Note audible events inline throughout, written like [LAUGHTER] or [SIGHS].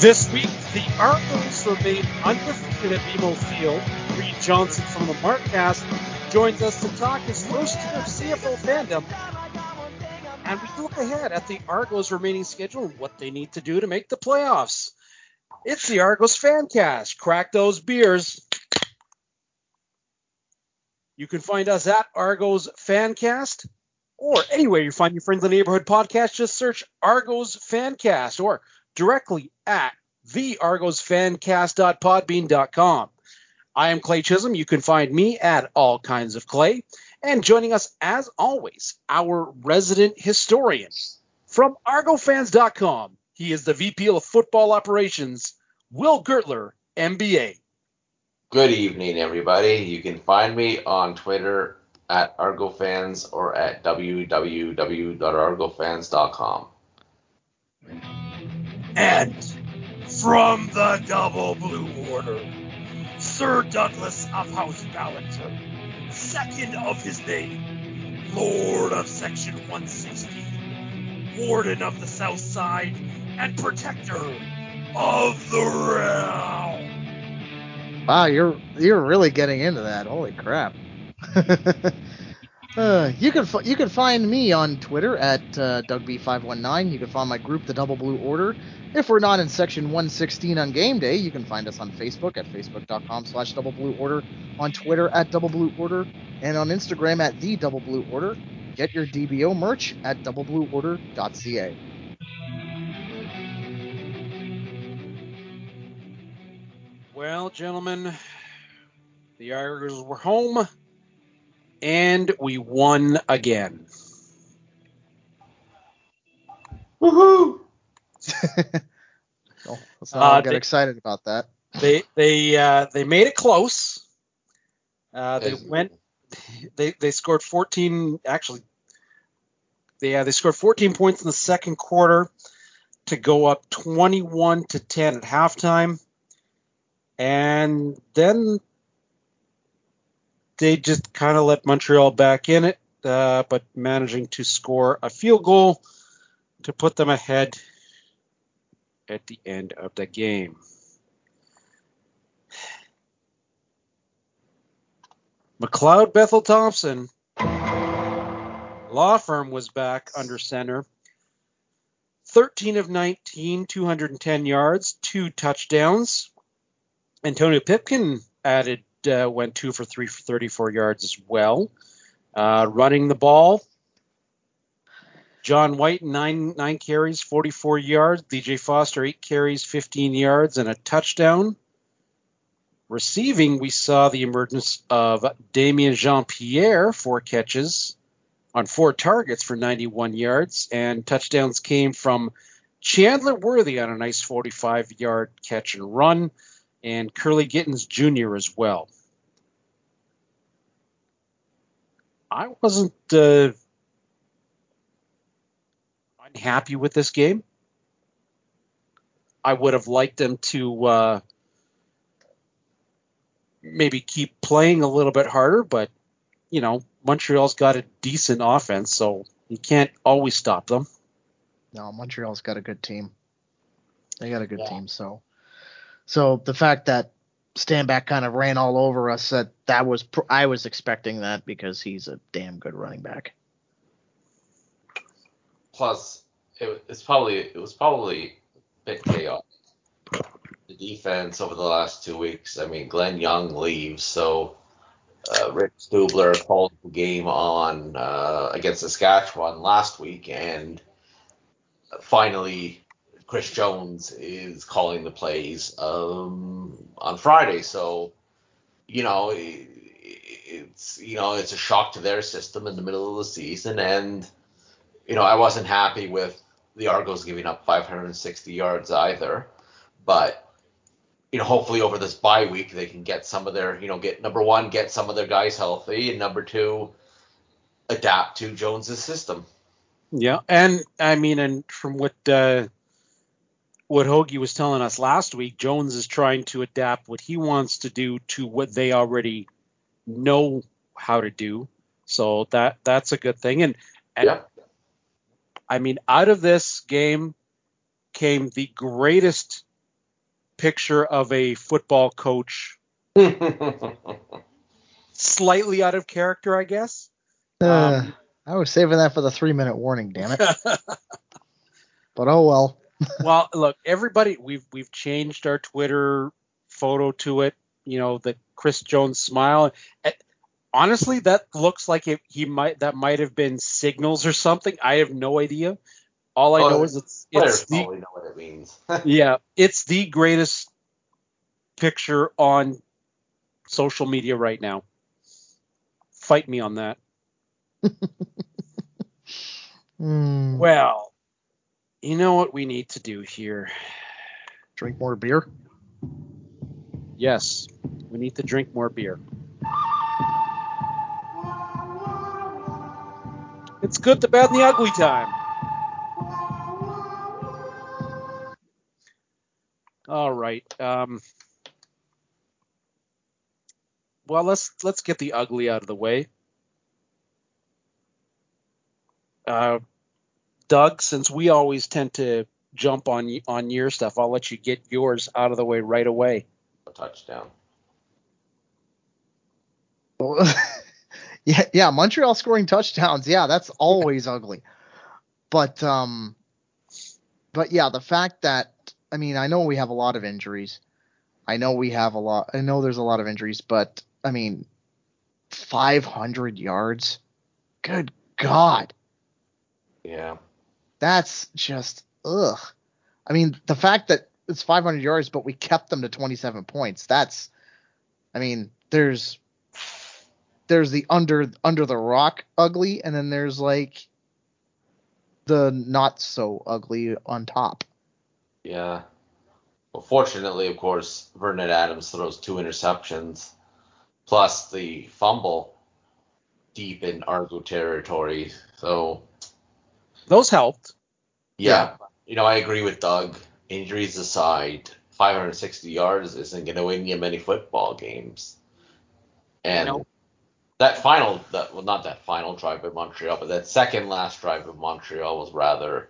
This week, the Argos remain undefeated at BMO Field. Reid Johnson from the Markcast joins us to talk his first year of CFL fandom. And we look ahead at the Argos' remaining schedule and what they need to do to make the playoffs. It's the Argos Fancast. Crack those beers. You can find us at Argos Fancast or anywhere you find your friends in the neighborhood podcast. Just search Argos Fancast or directly at theargosfancast.podbean.com. I am Clay Chisholm. You can find me at All Kinds of Clay. And joining us, as always, our resident historian from ArgoFans.com. He is the VP of Football Operations, Will Gertler, MBA. Good evening, everybody. You can find me on Twitter at ArgoFans or at www.argofans.com. And from the Double Blue Order, Sir Douglas of House Ballinger, second of his name, Lord of Section 160, Warden of the South Side, and Protector of the Realm. Wow, you're you're really getting into that. Holy crap. [LAUGHS] Uh, you can you can find me on Twitter at uh, DougB519. You can find my group, the Double Blue Order. If we're not in Section 116 on game day, you can find us on Facebook at facebook.com slash Double Blue Order, on Twitter at Double Blue Order, and on Instagram at the Double Blue Order. Get your DBO merch at doubleblueorder.ca. Well, gentlemen, the Argos were home and we won again. Woohoo! [LAUGHS] well, let's not Uh, get they- excited about that. They they uh, they made it close. Uh, they went. They they scored 14. Actually, they yeah they scored 14 points in the second quarter to go up 21 to 10 at halftime, and then they just kind of let Montreal back in it, uh, but managing to score a field goal to put them ahead at the end of the game. McLeod Bethel Thompson law firm was back under center. 13 of 19, 210 yards, two touchdowns. Antonio Pipkin added, uh, went two for three for 34 yards as well. Uh, running the ball, John White, nine nine carries, 44 yards. DJ Foster, eight carries, 15 yards, and a touchdown. Receiving, we saw the emergence of Damien Jean Pierre, four catches on four targets for 91 yards, and touchdowns came from Chandler Worthy on a nice 45 yard catch and run, and Kurleigh Gittens Jr. as well. I wasn't uh, unhappy with this game. I would have liked them to uh, maybe keep playing a little bit harder, but you know, Montreal's got a decent offense, so you can't always stop them. No, Montreal's got a good team. They got a good Yeah. team. So, so the fact that Stanback kind of ran all over us, that that was pr- I was expecting that because he's a damn good running back. Plus, it, it's probably it was probably a bit chaotic. The defense over the last two weeks. I mean, Glenn Young leaves, so uh, Rick Stubler called the game on uh, against Saskatchewan last week, and finally Chris Jones is calling the plays um, on Friday. So, you know, i- it's you know it's a shock to their system in the middle of the season, and you know I wasn't happy with the Argos giving up 560 yards either, but you know hopefully over this bye week they can get some of their you know get number one get some of their guys healthy, and number two adapt to Jones's system. Yeah, and I mean, and from what uh, what Hoagie was telling us last week, Jones is trying to adapt what he wants to do to what they already know how to do. So that that's a good thing. And, and Yeah. I mean, out of this game came the greatest picture of a football coach, [LAUGHS] slightly out of character, I guess. Uh, Um, I was saving that for the three minute warning, damn it. [LAUGHS] but oh well. Well, look, everybody, we've we've changed our Twitter photo to it. You know, the Chris Jones smile. Eh, Honestly, that looks like it, he might that might have been signals or something. I have no idea. All I Oh, know is it's Players it's the probably know what it means. [LAUGHS] yeah, it's the greatest picture on social media right now. Fight me on that. [LAUGHS] Hmm, Well, you know what we need to do here. drink more beer. Yes, we need to drink more beer. It's good, the bad, and the ugly time. All right. Um, well, let's let's get the ugly out of the way. Uh, Doug, since we always tend to jump on on your stuff, I'll let you get yours out of the way right away. A touchdown. [LAUGHS] yeah, yeah, Montreal scoring touchdowns. Yeah, that's always ugly. But um but yeah, the fact that I mean, I know we have a lot of injuries. I know we have a lot I know there's a lot of injuries, but I mean 500 yards. Good god. Yeah. That's just ugh. I mean, the fact that it's 500 yards but we kept them to 27 points. That's I mean, there's there's the under under the rock ugly and then there's like the not so ugly on top. Yeah. Well, fortunately, of course, Vernon Adams throws two interceptions, plus the fumble deep in Argo territory. So, Those helped. yeah, you know, I agree with Doug. Injuries aside, 560 yards isn't going to win you many football games. And No. that final, that well, not that final drive of Montreal, but that second last drive of Montreal was rather,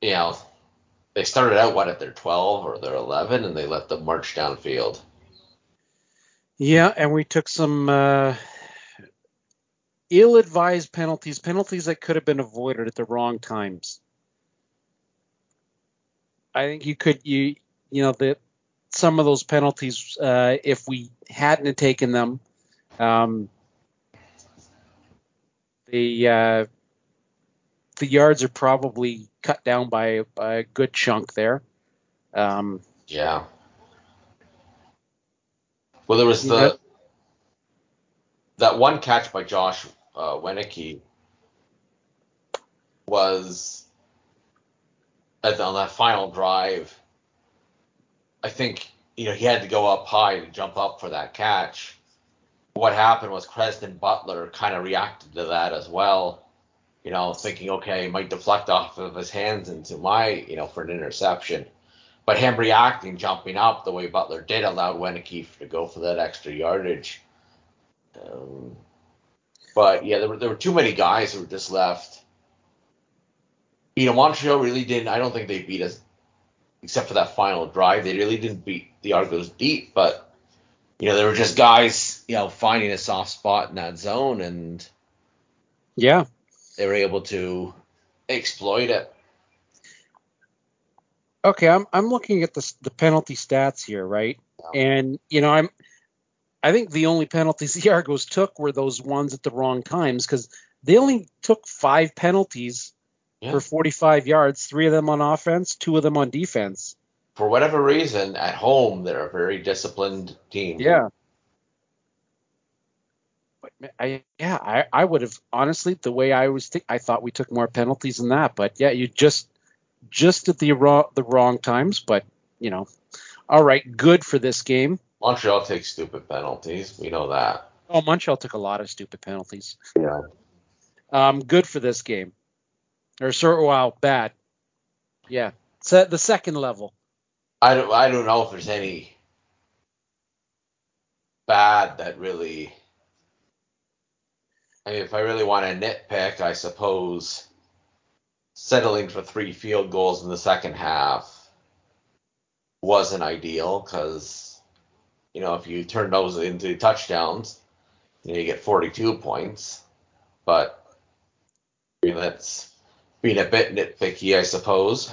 you know, they started out what at their 12 or their 11, and they let them march downfield. Yeah, and we took some uh, ill-advised penalties, penalties that could have been avoided at the wrong times. I think you could you you know that some of those penalties, uh, if we hadn't taken them, um, the uh, the yards are probably cut down by, by a good chunk there. Um, Yeah. Well, there was the Yeah. that one catch by Josh uh, was at on that final drive. I think you know he had to go up high to jump up for that catch. What happened was Crezdon Butler kind of reacted to that as well. You know, thinking, okay, he might deflect off of his hands into my, you know, for an interception. But him reacting, jumping up the way Butler did, allowed Wieneke to go for that extra yardage. Um, but yeah, there were there were too many guys who were just left. You know, Montreal really didn't. I don't think they beat us, except for that final drive. They really didn't beat the Argos deep, but you know, there were just guys, you know, finding a soft spot in that zone, and yeah, they were able to exploit it. Okay, I'm I'm looking at the the penalty stats here, right? And you know, I'm I think the only penalties [LAUGHS] the Argos took were those ones at the wrong times because they only took five penalties Yeah. for 45 yards, three of them on offense, two of them on defense. For whatever reason, at home they're a very disciplined team. Yeah. But I yeah, I, I would have honestly the way I was think I thought we took more penalties than that, but yeah, you just just at the wrong the wrong times, but you know. All right, good for this game. Montreal takes stupid penalties. We know that. Oh, Montreal took a lot of stupid penalties. Yeah. Um, good for this game. Or sort wow, bad. Yeah. So the second level. I don't I don't know if there's any bad that really I mean if I really want to nitpick, I suppose settling for three field goals in the second half wasn't ideal because you know if you turn those into touchdowns, you, know, you get 42 points. But I mean, that's being a bit nitpicky, I suppose.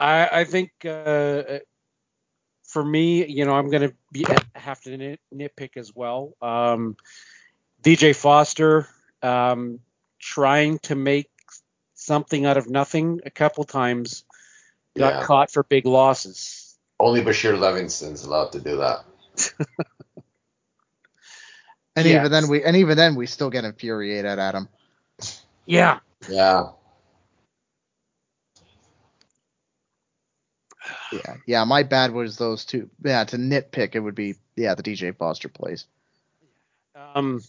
I, I think uh, for me, you know, I'm going to have to nit, nitpick as well. Um, DJ Foster um, trying to make something out of nothing a couple times got Yeah. caught for big losses. Only Bashir Levingston's allowed to do that. [LAUGHS] And Yes. even then we and even then we still get infuriated at him. Yeah. Yeah. Yeah, yeah. My bad was those two. Yeah, to nitpick, it would be yeah the DJ Foster plays. Um,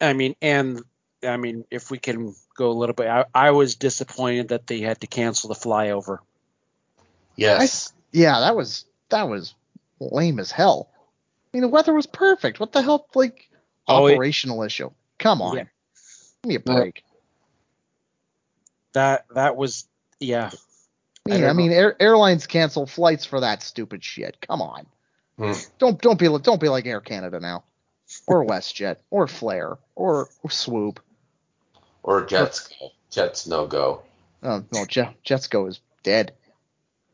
I mean, and I mean, if we can go a little bit, I, I was disappointed that they had to cancel the flyover. Yes. Yeah, that was that was lame as hell. I mean, the weather was perfect. What the hell? Like Oh, it- operational issue. Come on, Yeah. give me a break. That that was yeah. I Yeah, I, don't mean, air, airlines cancel flights for that stupid shit. Come on, Hmm. don't don't be don't be like Air Canada now, or WestJet, or Flair, or, or Swoop. Or Jets. Jets no go. Oh no, Jet, Jetsgo is dead.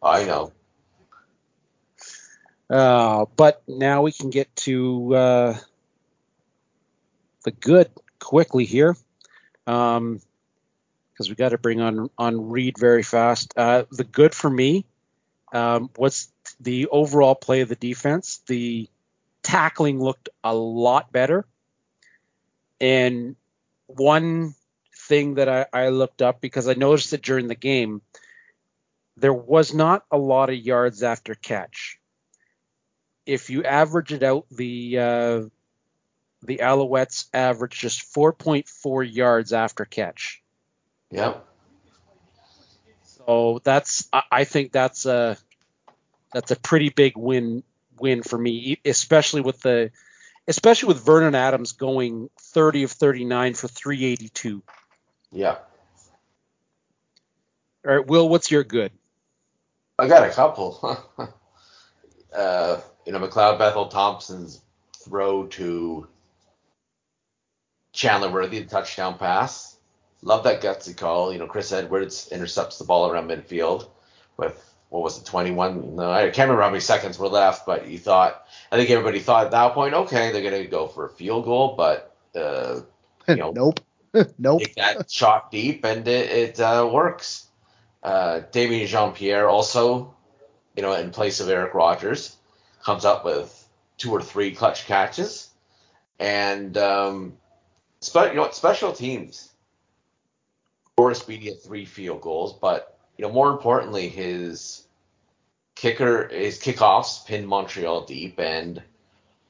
I know. Uh, but now we can get to uh, the good quickly here, because we got to bring on on Reid very fast. Uh, the good for me um, was the overall play of the defense. The tackling looked a lot better, and one thing that I, I looked up because I noticed it during the game, there was not a lot of yards after catch if you average it out, the uh, the Alouettes average just 4.4 yards after catch. Yep. So that's I think that's a that's a pretty big win win for me, especially with the especially with Vernon Adams going 30 of 39 for 382. Yeah. All right, Will, what's your good? I got a couple. [LAUGHS] uh, you know, McLeod Bethel Thompson's throw to Chandler Worthy, the touchdown pass. Love that gutsy call. You know, Chris Edwards intercepts the ball around midfield with what was it, 21? No, I can't remember how many seconds were left, but you thought, I think everybody thought at that point, okay, they're going to go for a field goal, but uh, [LAUGHS] You know. nope, [LAUGHS] nope. take that shot deep and it, it uh, works. Uh, Damien Jean Pierre also, you know, in place of Eric Rogers, comes up with two or three clutch catches. And, um, spe- you know, special teams. Boris Bede had three field goals, but, you know, more importantly, his kicker, his kickoffs pinned Montreal deep, and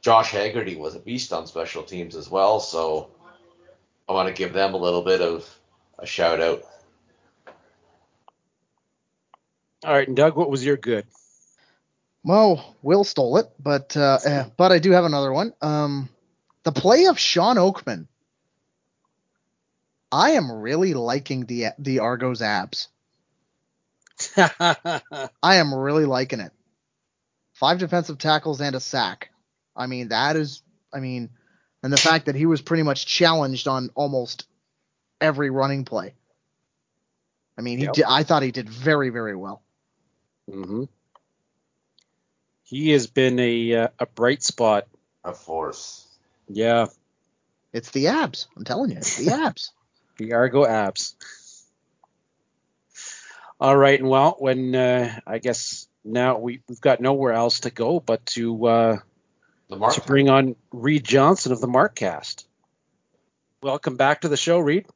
Josh Haggerty was a beast on special teams as well. So, I want to give them a little bit of a shout out. All right, and Doug, what was your good? Well, Will stole it, but uh, eh, but I do have another one. Um, the play of Shawn Oakman. I am really liking the the Argos abs. [LAUGHS] I am really liking it. Five defensive tackles and a sack. I mean, that is, I mean, and the fact that he was pretty much challenged on almost every running play. I mean, he Yep. did, I thought he did very, very well. Hmm He has been a uh, a bright spot. A force. Yeah, It's the abs. I'm telling you, it's the [LAUGHS] abs. the Argo abs. All right, and well, when uh, I guess now we, we've got nowhere else to go but to uh, The mark. to bring on Reid Johnson of the Markcast. Welcome back to the show, Reid.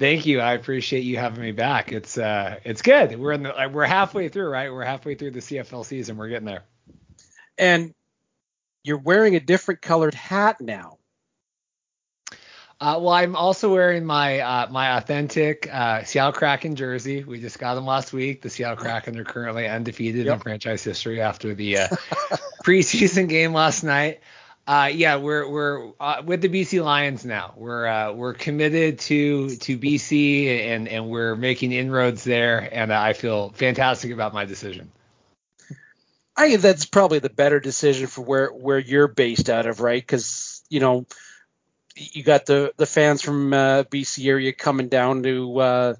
Thank you. I appreciate you having me back. It's uh, it's good. We're in the we're halfway through, right? We're halfway through the CFL season. We're getting there. And you're wearing a different colored hat now. Uh, well, I'm also wearing my uh, my authentic uh, Seattle Kraken jersey. We just got them last week. The Seattle Kraken are currently undefeated in franchise history after the uh, [LAUGHS] preseason game last night. Uh, yeah, we're we're uh, with the BC Lions now. We're uh, we're committed to to BC and and we're making inroads there, and I feel fantastic about my decision. I that's probably the better decision for where where you're based out of, right? Because you know you got the the fans from uh, BC area coming down to uh,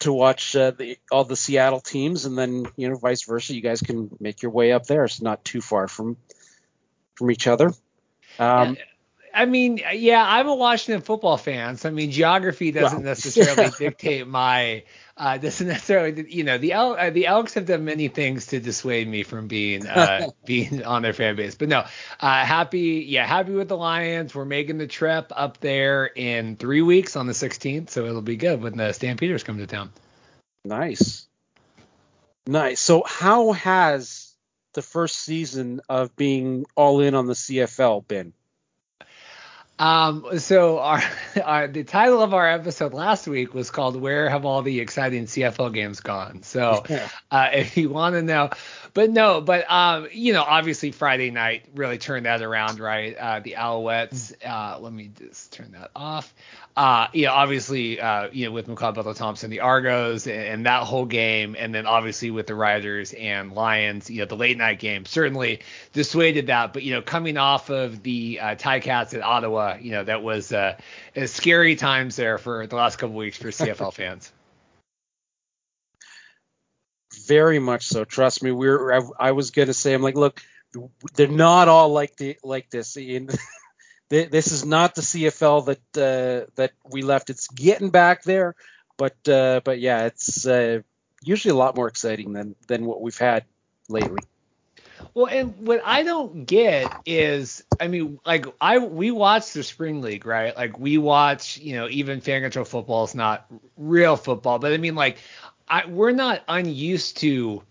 to watch uh, the, all the Seattle teams, and then you know vice versa. You guys can make your way up there. It's not too far from from each other. Um, I mean, yeah, I'm a Washington football fan, so I mean, geography doesn't well, necessarily [LAUGHS] dictate my uh, doesn't necessarily, you know, the El- uh, the Elks have done many things to dissuade me from being uh, [LAUGHS] being on their fan base. But no, uh, happy, yeah, happy with the Lions. We're making the trip up there in three weeks on the 16th, so it'll be good when the Stampeders come to town. Nice, nice. So how has the first season of being all in on the CFL been? Um, so our, [LAUGHS] our, the title of our episode last week was called "Where Have All the Exciting CFL Games Gone?" So, [LAUGHS] uh, if you want to know, but no, but um, you know, obviously Friday night really turned that around, right? Uh, the Alouettes. Uh, let me just turn that off. Uh, you know, obviously, uh, you know, with McLeod Bethel Thompson, the Argos, and, and, that whole game, and then obviously with the Riders and Lions, you know, the late night game certainly dissuaded that. But you know, coming off of the uh, Cats at Ottawa, you know, that was uh, scary times there for the last couple weeks for CFL fans [LAUGHS] very much so. Trust me. We're I, I was gonna say I'm like, look, they're not all like the like this. In, [LAUGHS] this is not the CFL that uh, that we left. It's getting back there, but uh, but yeah, it's uh, usually a lot more exciting than than what we've had lately. Well, and what I don't get is, I mean, like I we watch the spring league, right? Like we watch, you know, even fan control football is not real football, but I mean, like I, we're not unused to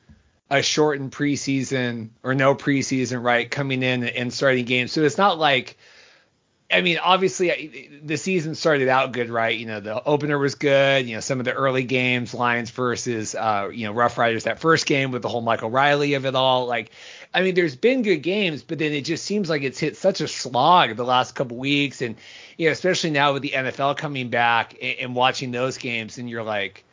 a shortened preseason or no preseason, right? Coming in and starting games. So it's not like, I mean, obviously the season started out good, right? You know, the opener was good. You know, some of the early games, Lions versus, uh, you know, Rough Riders, that first game with the whole Michael Reilly of it all. Like, I mean, there's been good games, but then it just seems like it's hit such a slog the last couple weeks. And, you know, especially now with the NFL coming back and, and watching those games, and you're like,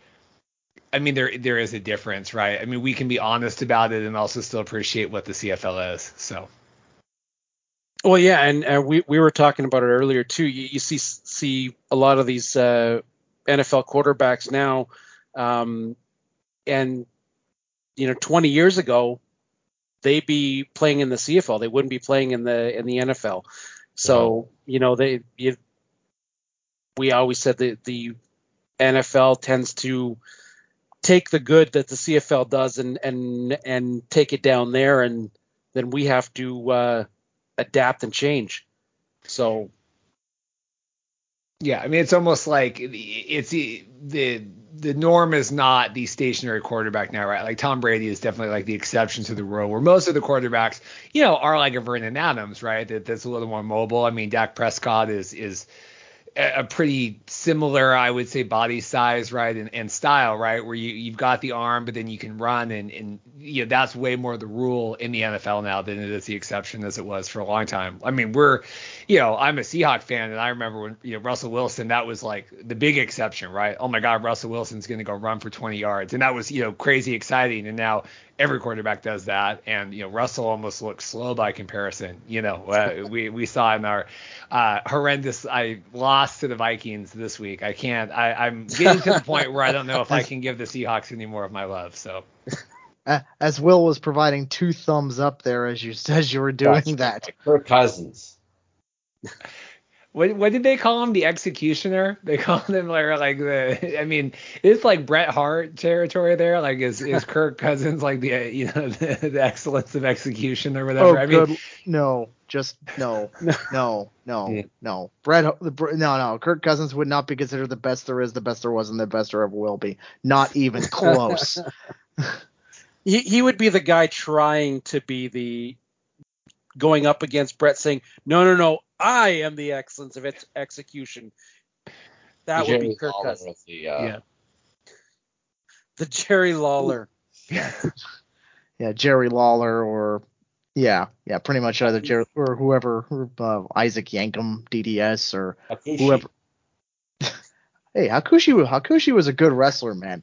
I mean, there there is a difference, right? I mean, we can be honest about it and also still appreciate what the CFL is. So. Well, yeah, and uh, we we were talking about it earlier too. You, you see see a lot of these uh, NFL quarterbacks now, um, and you know, 20 years ago, they'd be playing in the CFL. They wouldn't be playing in the in the NFL. So you know, they you, we always said that the NFL tends to take the good that the CFL does and and and take it down there, and then we have to uh, adapt and change. So. Yeah, I mean it's almost like it's the the norm is not the stationary quarterback now, right? Like Tom Brady is definitely like the exception to the rule, where most of the quarterbacks, you know, are like a Vernon Adams, right? That that's a little more mobile. I mean, Dak Prescott is is a pretty similar, I would say, body size, right, and, and style, right, where you you've got the arm, but then you can run, and and you know that's way more the rule in the NFL now than it is the exception as it was for a long time. I mean, we're, you know, I'm a Seahawk fan, and I remember when you know Russell Wilson, that was like the big exception, right? Oh my God, Russell Wilson's going to go run for 20 yards, and that was you know crazy exciting, and now every quarterback does that, and you know Russell almost looks slow by comparison. You know, uh, [LAUGHS] we we saw in our uh, horrendous. I lost to the Vikings this week. I can't. I, I'm getting to the [LAUGHS] point where I don't know if I can give the Seahawks any more of my love. So. As Will was providing two thumbs up there as you as you were doing That's that. Kirk Cousins. [LAUGHS] what what did they call him? The executioner? They [LAUGHS] call him like like the. I mean, it's like Bret Hart territory there. Like is is [LAUGHS] Kirk Cousins like the you know [LAUGHS] the, the excellence of execution or whatever? Oh, I mean, good. no, just no, no, no, no. Bret, the, no, no. Kirk Cousins would not be considered the best there is, the best there was, and the best there ever will be. Not even close. he he would be the guy trying to be the going up against Bret saying, no, no, no, I am the excellence of its execution. That would be Kirk Cousins. The, uh... Yeah. The Jerry Lawler. yeah. yeah, Jerry Lawler or Yeah, yeah, pretty much either Jerry or whoever, uh, Isaac Yankem, DDS, or Hakushi. whoever. [LAUGHS] hey, Hakushi, Hakushi was a good wrestler, man.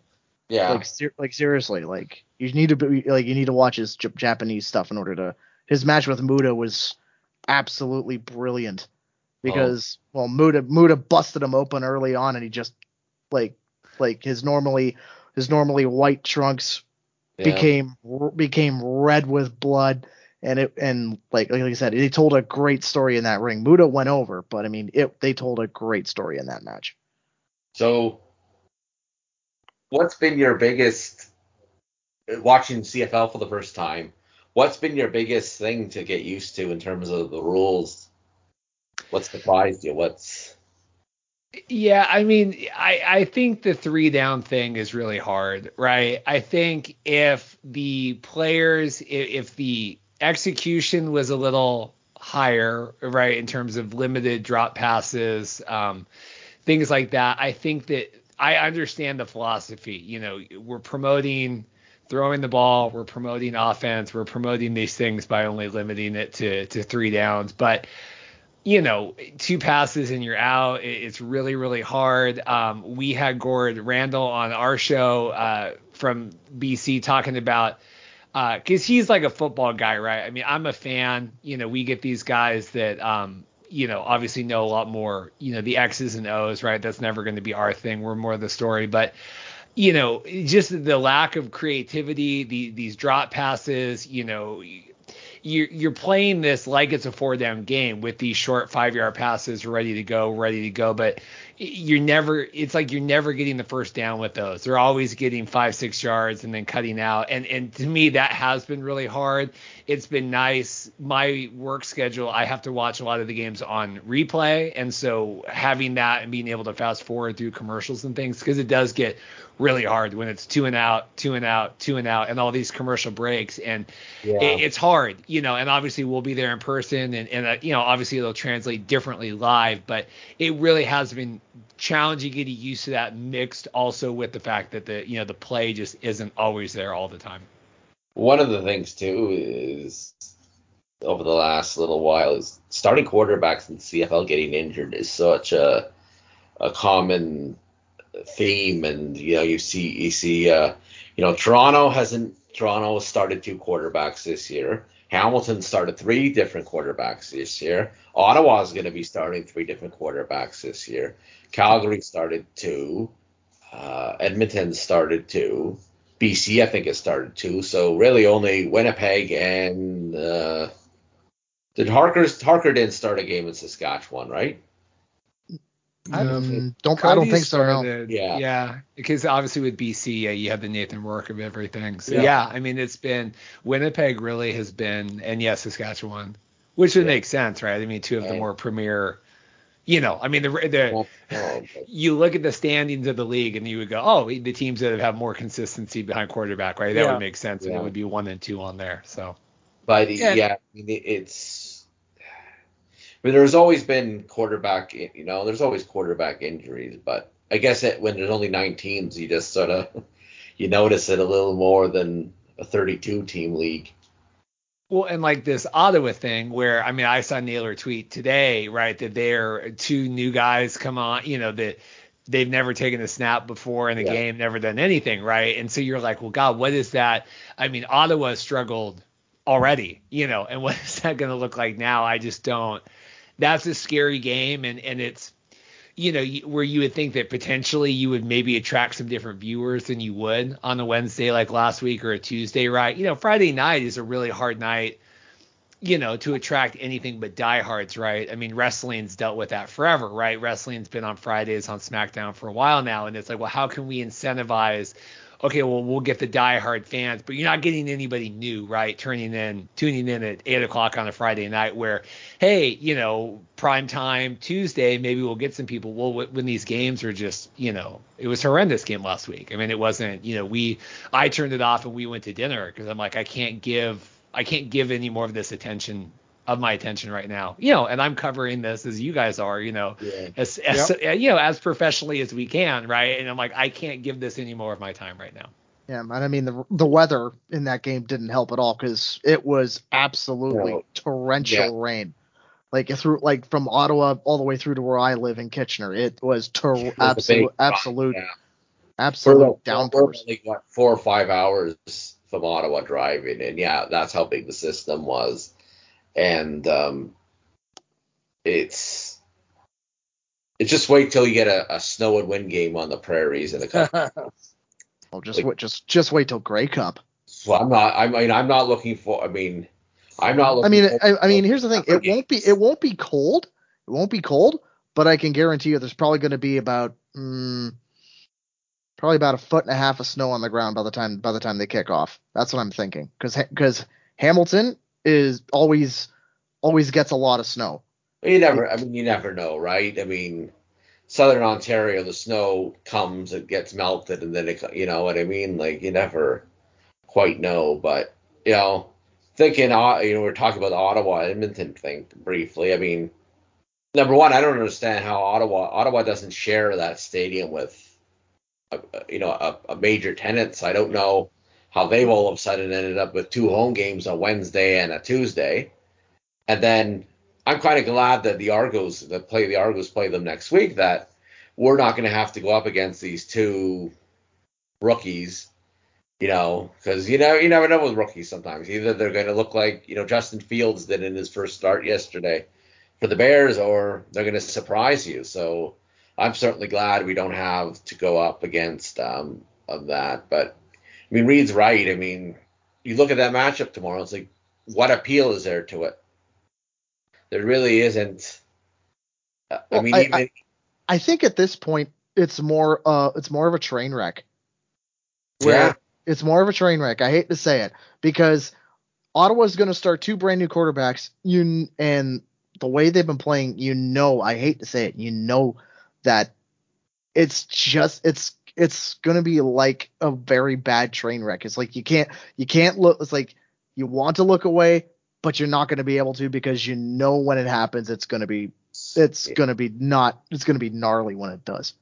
Yeah. Like, ser- like seriously, like you need to be like you need to watch his J- Japanese stuff in order to. His match with Muda was absolutely brilliant oh. because well Muda Muda busted him open early on and he just like like his normally his normally white trunks yeah. became became red with blood and it and like like I said they told a great story in that ring. Muda went over, but I mean it they told a great story in that match. So, what's been your biggest watching CFL for the first time? What's been your biggest thing to get used to in terms of the rules? What surprised you? What's Yeah, I mean, I, I think the three down thing is really hard, right? I think if the players, if, if the execution was a little higher, right, in terms of limited drop passes, um, things like that, I think that I understand the philosophy. You know, we're promoting throwing the ball, we're promoting offense, we're promoting these things by only limiting it to to three downs, but you know, two passes and you're out. It's really, really hard. Um, we had Gord Randall on our show uh, from BC talking about because uh, he's like a football guy, right? I mean, I'm a fan. You know, we get these guys that um, you know obviously know a lot more. You know, the X's and O's, right? That's never going to be our thing. We're more the story, but you know, just the lack of creativity, the, these drop passes, you know, you're you're playing this like it's a four down game with these short five yard passes ready to go, ready to go, but you're never it's like you're never getting the first down with those. They're always getting five, six yards and then cutting out. And and to me that has been really hard. It's been nice. My work schedule, I have to watch a lot of the games on replay. And so having that and being able to fast forward through commercials and things, because it does get really hard when it's two and out, two and out, two and out, and all these commercial breaks. And Yeah. it, it's hard, you know. And obviously we'll be there in person, and and uh, you know obviously it'll translate differently live, but it really has been challenging getting used to that mixed also with the fact that the you know the play just isn't always there all the time. one of the things too is over the last little while is starting quarterbacks in CFL getting injured is such a a common theme, and you know you see you see uh, you know Toronto hasn't Toronto started two quarterbacks this year. Hamilton started three different quarterbacks this year. Ottawa is going to be starting three different quarterbacks this year. Calgary started two. Uh, Edmonton started two. BC, I think, has started two. So really, only Winnipeg and uh, did Harker's Harker didn't start a game in Saskatchewan, right? I don't Um, don't I don't think so. No. Yeah. Yeah. Because obviously with BC, yeah, you have the Nathan Rourke of everything. So Yeah. yeah. I mean it's been Winnipeg really has been and yes, Saskatchewan. Which would Yeah. make sense, right? I mean two of the Right. more premier you know, I mean the the Well, you look at the standings of the league and you would go, oh, the teams that have more consistency behind quarterback, right? That Yeah. would make sense, and it would be one and two on there. So But Yeah. yeah, I mean, it's. I mean, there's always been quarterback, you know, there's always quarterback injuries, but I guess it, when there's only nine teams, you just sort of [LAUGHS] you notice it a little more than a 32 team league. Well, and like this Ottawa thing where I mean I saw Naylor tweet today, right, that they're two new guys come on, you know, that they've never taken a snap before in the Yeah. game, never done anything, right? And so you're like, well, God, what is that? I mean, Ottawa struggled already, you know, and [LAUGHS] what is that going to look like now? I just don't. That's a scary game, and and it's you know, where you would think that potentially you would maybe attract some different viewers than you would on a Wednesday like last week or a Tuesday, right? You know, Friday night is a really hard night, you know, to attract anything but diehards, right? I mean, wrestling's dealt with that forever, right? Wrestling's been on Fridays on SmackDown for a while now, and it's like, well, how can we incentivize? Okay, well, we'll get the diehard fans, but you're not getting anybody new, right? Turning in, tuning in at eight o'clock on a Friday night, where, hey, you know, prime time Tuesday, maybe we'll get some people. Well, when these games are just, you know, it was horrendous game last week. I mean, it wasn't, you know, we, I turned it off and we went to dinner because I'm like, I can't give, I can't give any more of this attention of my attention right now, you know, and I'm covering this as you guys are, you know, Yeah. as, as you know, as professionally as we can, right? And I'm like, I can't give this any more of my time right now. Yeah, and I mean the the weather in that game didn't help at all because it was absolutely No. torrential Yeah. rain. Like it through like from Ottawa all the way through to where I live in Kitchener, it was tor- It was absolute absolute yeah. absolute We're, we're downpours. like what four or five hours from Ottawa driving, and yeah, that's how big the system was. And um, it's it's just wait till you get a, a snow and wind game on the prairies in a couple. [LAUGHS] Well, just like- wait, just just wait till Grey Cup. so I'm not. I mean, I'm not looking for. I mean, I'm not. Looking I mean, for, I, I mean, here's the thing: it won't be it won't be cold. It won't be cold, but I can guarantee you, there's probably going to be about mm, probably about a foot and a half of snow on the ground by the time by the time they kick off. That's what I'm thinking, because because Hamilton is always always gets a lot of snow. You never. I mean, you never know, right? I mean, Southern Ontario, the snow comes, it gets melted, and then it. You know what I mean? Like you never quite know, but you know, thinking. uh, You know, we are talking about the Ottawa Edmonton thing briefly. I mean, number one, I don't understand how Ottawa Ottawa doesn't share that stadium with, a, a- you know, a, a major tenant. So I don't know how they've all of a sudden ended up with two home games on Wednesday and a Tuesday, and then I'm kind of glad that the Argos that play the Argos play them next week. That we're not going to have to go up against these two rookies, you know, because you know you never know with rookies sometimes. Either they're going to look like you know Justin Fields did in his first start yesterday for the Bears, or they're going to surprise you. So I'm certainly glad we don't have to go up against um, of that. But I mean, Reid's right. I mean, you look at that matchup tomorrow. It's like, what appeal is there to it? There really isn't. I Well, mean, I- even I think at this point it's more uh it's more of a train wreck. Where yeah, it's more of a train wreck. I hate to say it because Ottawa's going to start two brand new quarterbacks. You and the way they've been playing, you know, I hate to say it, you know that it's just it's it's going to be like a very bad train wreck. It's like you can't you can't look. It's like you want to look away, but you're not going to be able to because you know when it happens, it's going to be it's going to be not it's going to be gnarly when it does.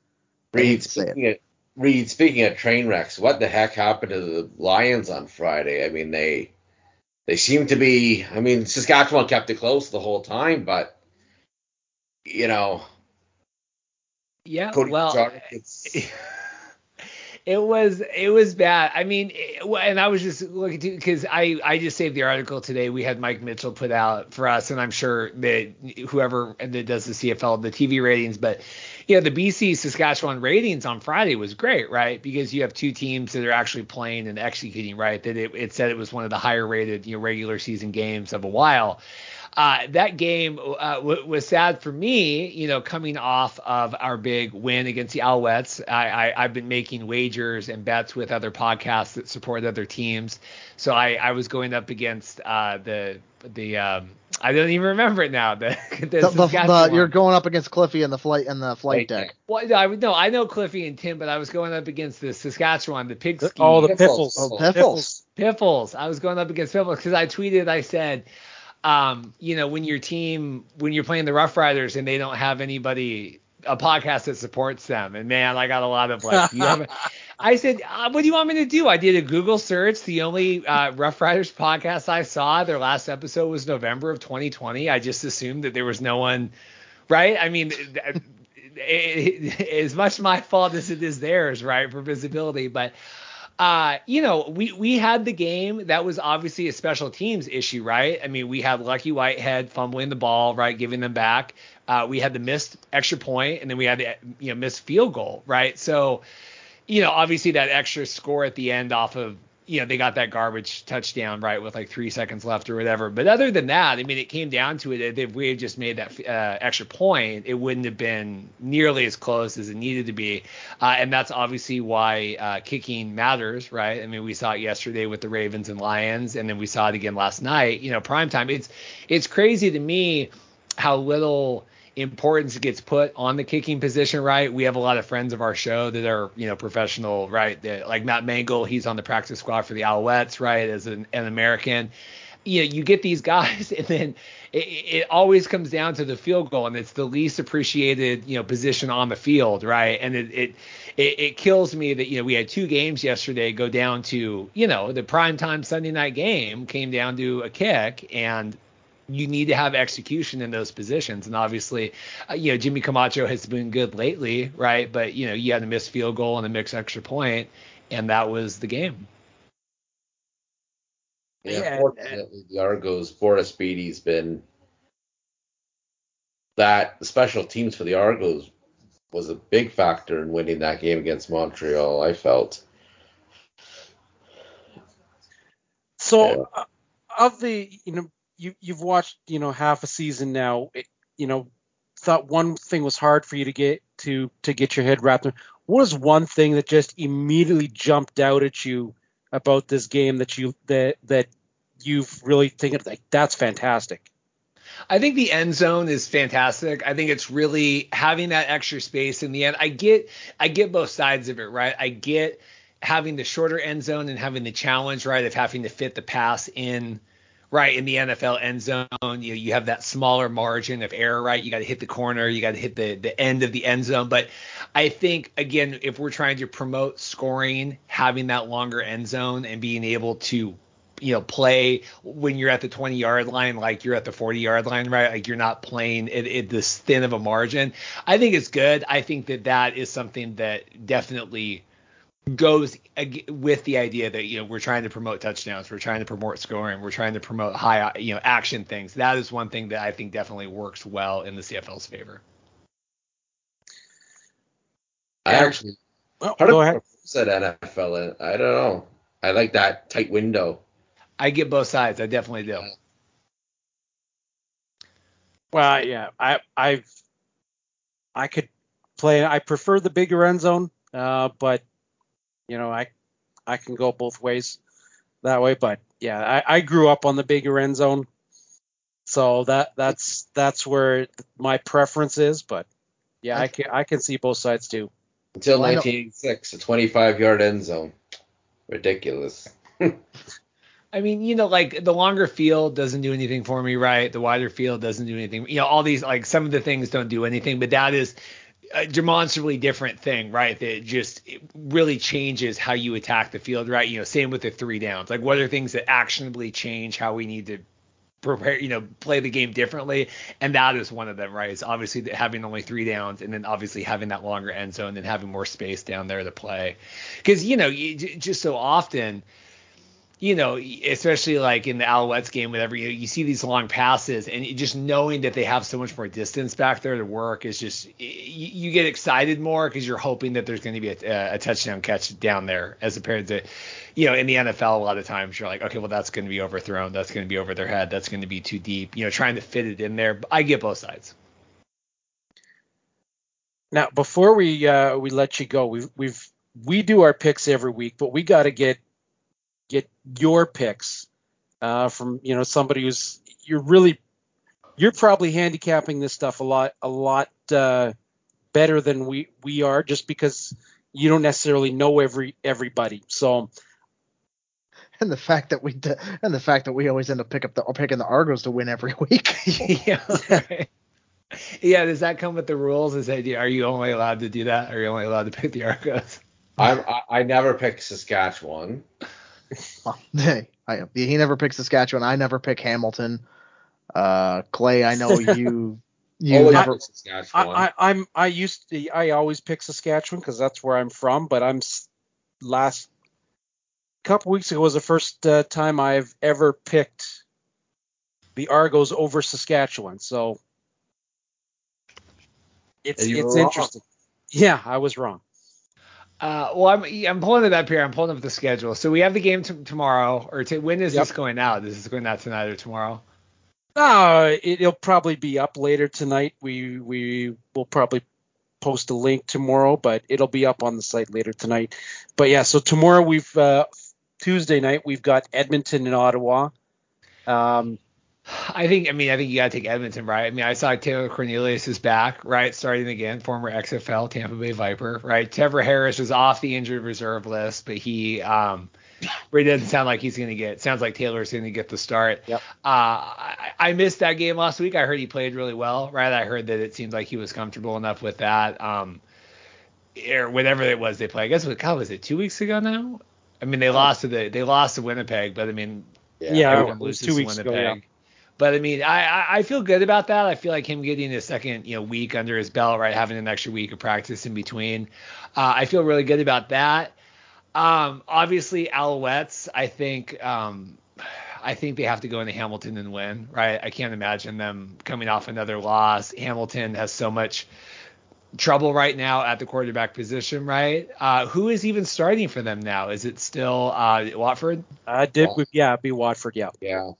I Reid, to it. speaking of, Reid, speaking of train wrecks, what the heck happened to the Lions on Friday? I mean, they they seem to be. I mean, Saskatchewan kept it close the whole time, but you know, Yeah, Cody well, Jark, it's, [LAUGHS] it was it was bad. I mean, it, and I was just looking to because I I just saved the article today. We had Mike Mitchell put out for us, and I'm sure that whoever that does the CFL the TV ratings, but yeah, the BC Saskatchewan ratings on Friday was great, right? Because you have two teams that are actually playing and executing, right? That it, it said it was one of the higher rated you know regular season games of a while. Uh, that game uh, w- was sad for me, you know, coming off of our big win against the Alouettes. I, I, I've been making wagers and bets with other podcasts that support other teams. So I, I was going up against uh, the the um, I don't even remember it now. [LAUGHS] The, the, The, the, the, you're going up against Cliffy in the flight in the flight Flight deck. deck. Well, I would no, I know Cliffy and Tim, but I was going up against the Saskatchewan, the pig ski. Oh, the Piffles. piffles. Oh, Piffles. Piffles. I was going up against Piffles because I tweeted, I said, um, you know, when your team, when you're playing the Rough Riders and they don't have anybody, a podcast that supports them, and man, I got a lot of like, you have [LAUGHS] I said, uh, what do you want me to do? I did a Google search. The only uh, Rough Riders podcast I saw, their last episode was November of 2020. I just assumed that there was no one, right? I mean, it, it, as much my fault as it is theirs, right, for visibility, but uh, you know, we we had the game that was obviously a special teams issue, right? I mean, we had Lucky Whitehead fumbling the ball, right, giving them back. Uh, we had the missed extra point, and then we had the you know missed field goal, right? So, you know, obviously that extra score at the end off of you know they got that garbage touchdown right with like three seconds left or whatever. But other than that, I mean, it came down to it. If we had just made that uh, extra point, it wouldn't have been nearly as close as it needed to be. Uh, and that's obviously why uh, kicking matters, right? I mean, we saw it yesterday with the Ravens and Lions, and then we saw it again last night. You know, prime time. It's it's crazy to me how little importance gets put on the kicking position, right? We have a lot of friends of our show that are, you know, professional, right? That, like Matt Mangle, he's on the practice squad for the Alouettes, right, as an, an American. you know, you get these guys, [LAUGHS] and then it, it, always comes down to the field goal, and it's the least appreciated, you know, position on the field, right? And it, it it, it kills me that you know we had two games yesterday go down to you know the prime time Sunday night game came down to a kick, and you need to have execution in those positions. And obviously, uh, you know, Jimmy Camacho has been good lately, right? But you know, you had a missed field goal and a mixed extra point, and that was the game. Yeah, yeah fortunately, the Argos, Boris Bede's been that special teams for the Argos was a big factor in winning that game against Montreal. I felt. So, yeah. uh, of the you know you you've watched you know half a season now. It, you know, thought one thing was hard for you to get to to get your head wrapped. around. What was one thing that just immediately jumped out at you about this game that you that that you've really thinking like that's fantastic? I think the end zone is fantastic. I think it's really having that extra space in the end. I get I get both sides of it, right? I get having the shorter end zone and having the challenge, right, of having to fit the pass in right in the NFL end zone. You you have that smaller margin of error, right? You got to hit the corner, you got to hit the the end of the end zone. But I think again, if we're trying to promote scoring, having that longer end zone and being able to you know play when you're at the 20 yard line like you're at the 40 yard line right like you're not playing at, at this thin of a margin i think it's good i think that that is something that definitely goes with the idea that you know we're trying to promote touchdowns, we're trying to promote scoring, we're trying to promote high you know action things. That is one thing that I think definitely works well in the CFL's favor. I actually well, part go of ahead. said NFL. I don't know. I like that tight window. I get both sides. I definitely do. Well, yeah, I I've I could play. I prefer the bigger end zone, uh, but you know, I I can go both ways that way. But yeah, I, I grew up on the bigger end zone, so that that's that's where my preference is. But yeah, I can I can see both sides too. Until 1986, a 25 yard end zone, ridiculous. [LAUGHS] I mean, you know, like the longer field doesn't do anything for me, right? The wider field doesn't do anything. You know, all these like some of the things don't do anything, but that is a demonstrably different thing, right? That just really changes how you attack the field, right? You know, same with the three downs. Like, what are things that actionably change how we need to prepare, you know, play the game differently? And that is one of them, right? It's obviously having only three downs, and then obviously having that longer end zone and having more space down there to play. Because you know, you, just so often you know, especially like in the Alouettes game, whatever you, you see these long passes, and just knowing that they have so much more distance back there to work is just you, you get excited more because you're hoping that there's going to be a, a, touchdown catch down there, as opposed to, you know, in the NFL a lot of times you're like, okay, well that's going to be overthrown, that's going to be over their head, that's going to be too deep, you know, trying to fit it in there. I get both sides. Now, before we uh, we let you go, we've we've we do our picks every week, but we got to get get your picks uh, from you know somebody who's you're really you're probably handicapping this stuff a lot a lot uh, better than we we are just because you don't necessarily know every everybody so [LAUGHS] and the fact that we d- and the fact that we always end up pick up the picking the Argos to win every [LAUGHS] week. [LAUGHS] yeah. Right. Yeah. Does that come with the rules? Is that are you only allowed to do that? Are you only allowed to pick the Argos? I'm, I, I never pick Saskatchewan. [LAUGHS] hey, I, he never picks Saskatchewan. I never pick Hamilton. Uh, Clay, I know you. [LAUGHS] You never. I, I, am I used to. I always pick Saskatchewan because that's where I'm from. But I'm last couple weeks ago was the first uh, time I've ever picked the Argos over Saskatchewan. So it's it's interesting. Yeah, I was wrong. Uh, well, I'm I'm pulling it up here. I'm pulling up the schedule. So we have the game t- tomorrow, or t- when is yep. this going out? Is this going out tonight or tomorrow? Uh, it, will probably be up later tonight. We we will probably post a link tomorrow, but it'll be up on the site later tonight. But yeah, so tomorrow we've uh, Tuesday night we've got Edmonton and Ottawa. Um, I think I mean I think you gotta take Edmonton, right? I mean I saw Taylor Cornelius is back, right? Starting again, former XFL Tampa Bay Viper, right? Trevor Harris was off the injured reserve list, but he um but it doesn't sound like he's going to get. Sounds like Taylor's going to get the start. Yep. Uh, I, I missed that game last week. I heard he played really well. Right. I heard that it seemed like he was comfortable enough with that. Um, or whatever it was they played. I guess what God was it two weeks ago now? I mean they lost to the they lost to Winnipeg, but I mean Yeah, everyone it was two to weeks ago, Winnipeg. yeah. But I mean, I, I I feel good about that. I feel like him getting a second, you know, week under his belt, right, having an extra week of practice in between. Uh, I feel really good about that. Um, obviously, Alouettes. I think um, I think they have to go into Hamilton and win, right? I can't imagine them coming off another loss. Hamilton has so much trouble right now at the quarterback position, right? Uh, who is even starting for them now? Is it still uh, Watford? I did. Yeah. Yeah, it'd be Watford. Yeah, Yeah.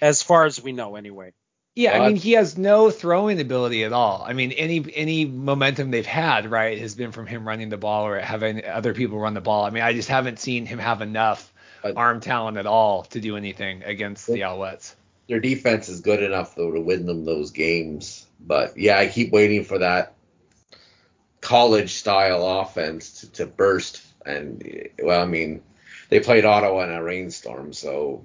As far as we know, anyway. Yeah, I mean he has no throwing ability at all. I mean any any momentum they've had, right, has been from him running the ball or having other people run the ball. I mean I just haven't seen him have enough But- arm talent at all to do anything against the Alouettes. Their defense is good enough though to win them those games. But yeah, I keep waiting for that college style offense to, to burst. And well, I mean, they played Ottawa in a rainstorm, so I mean,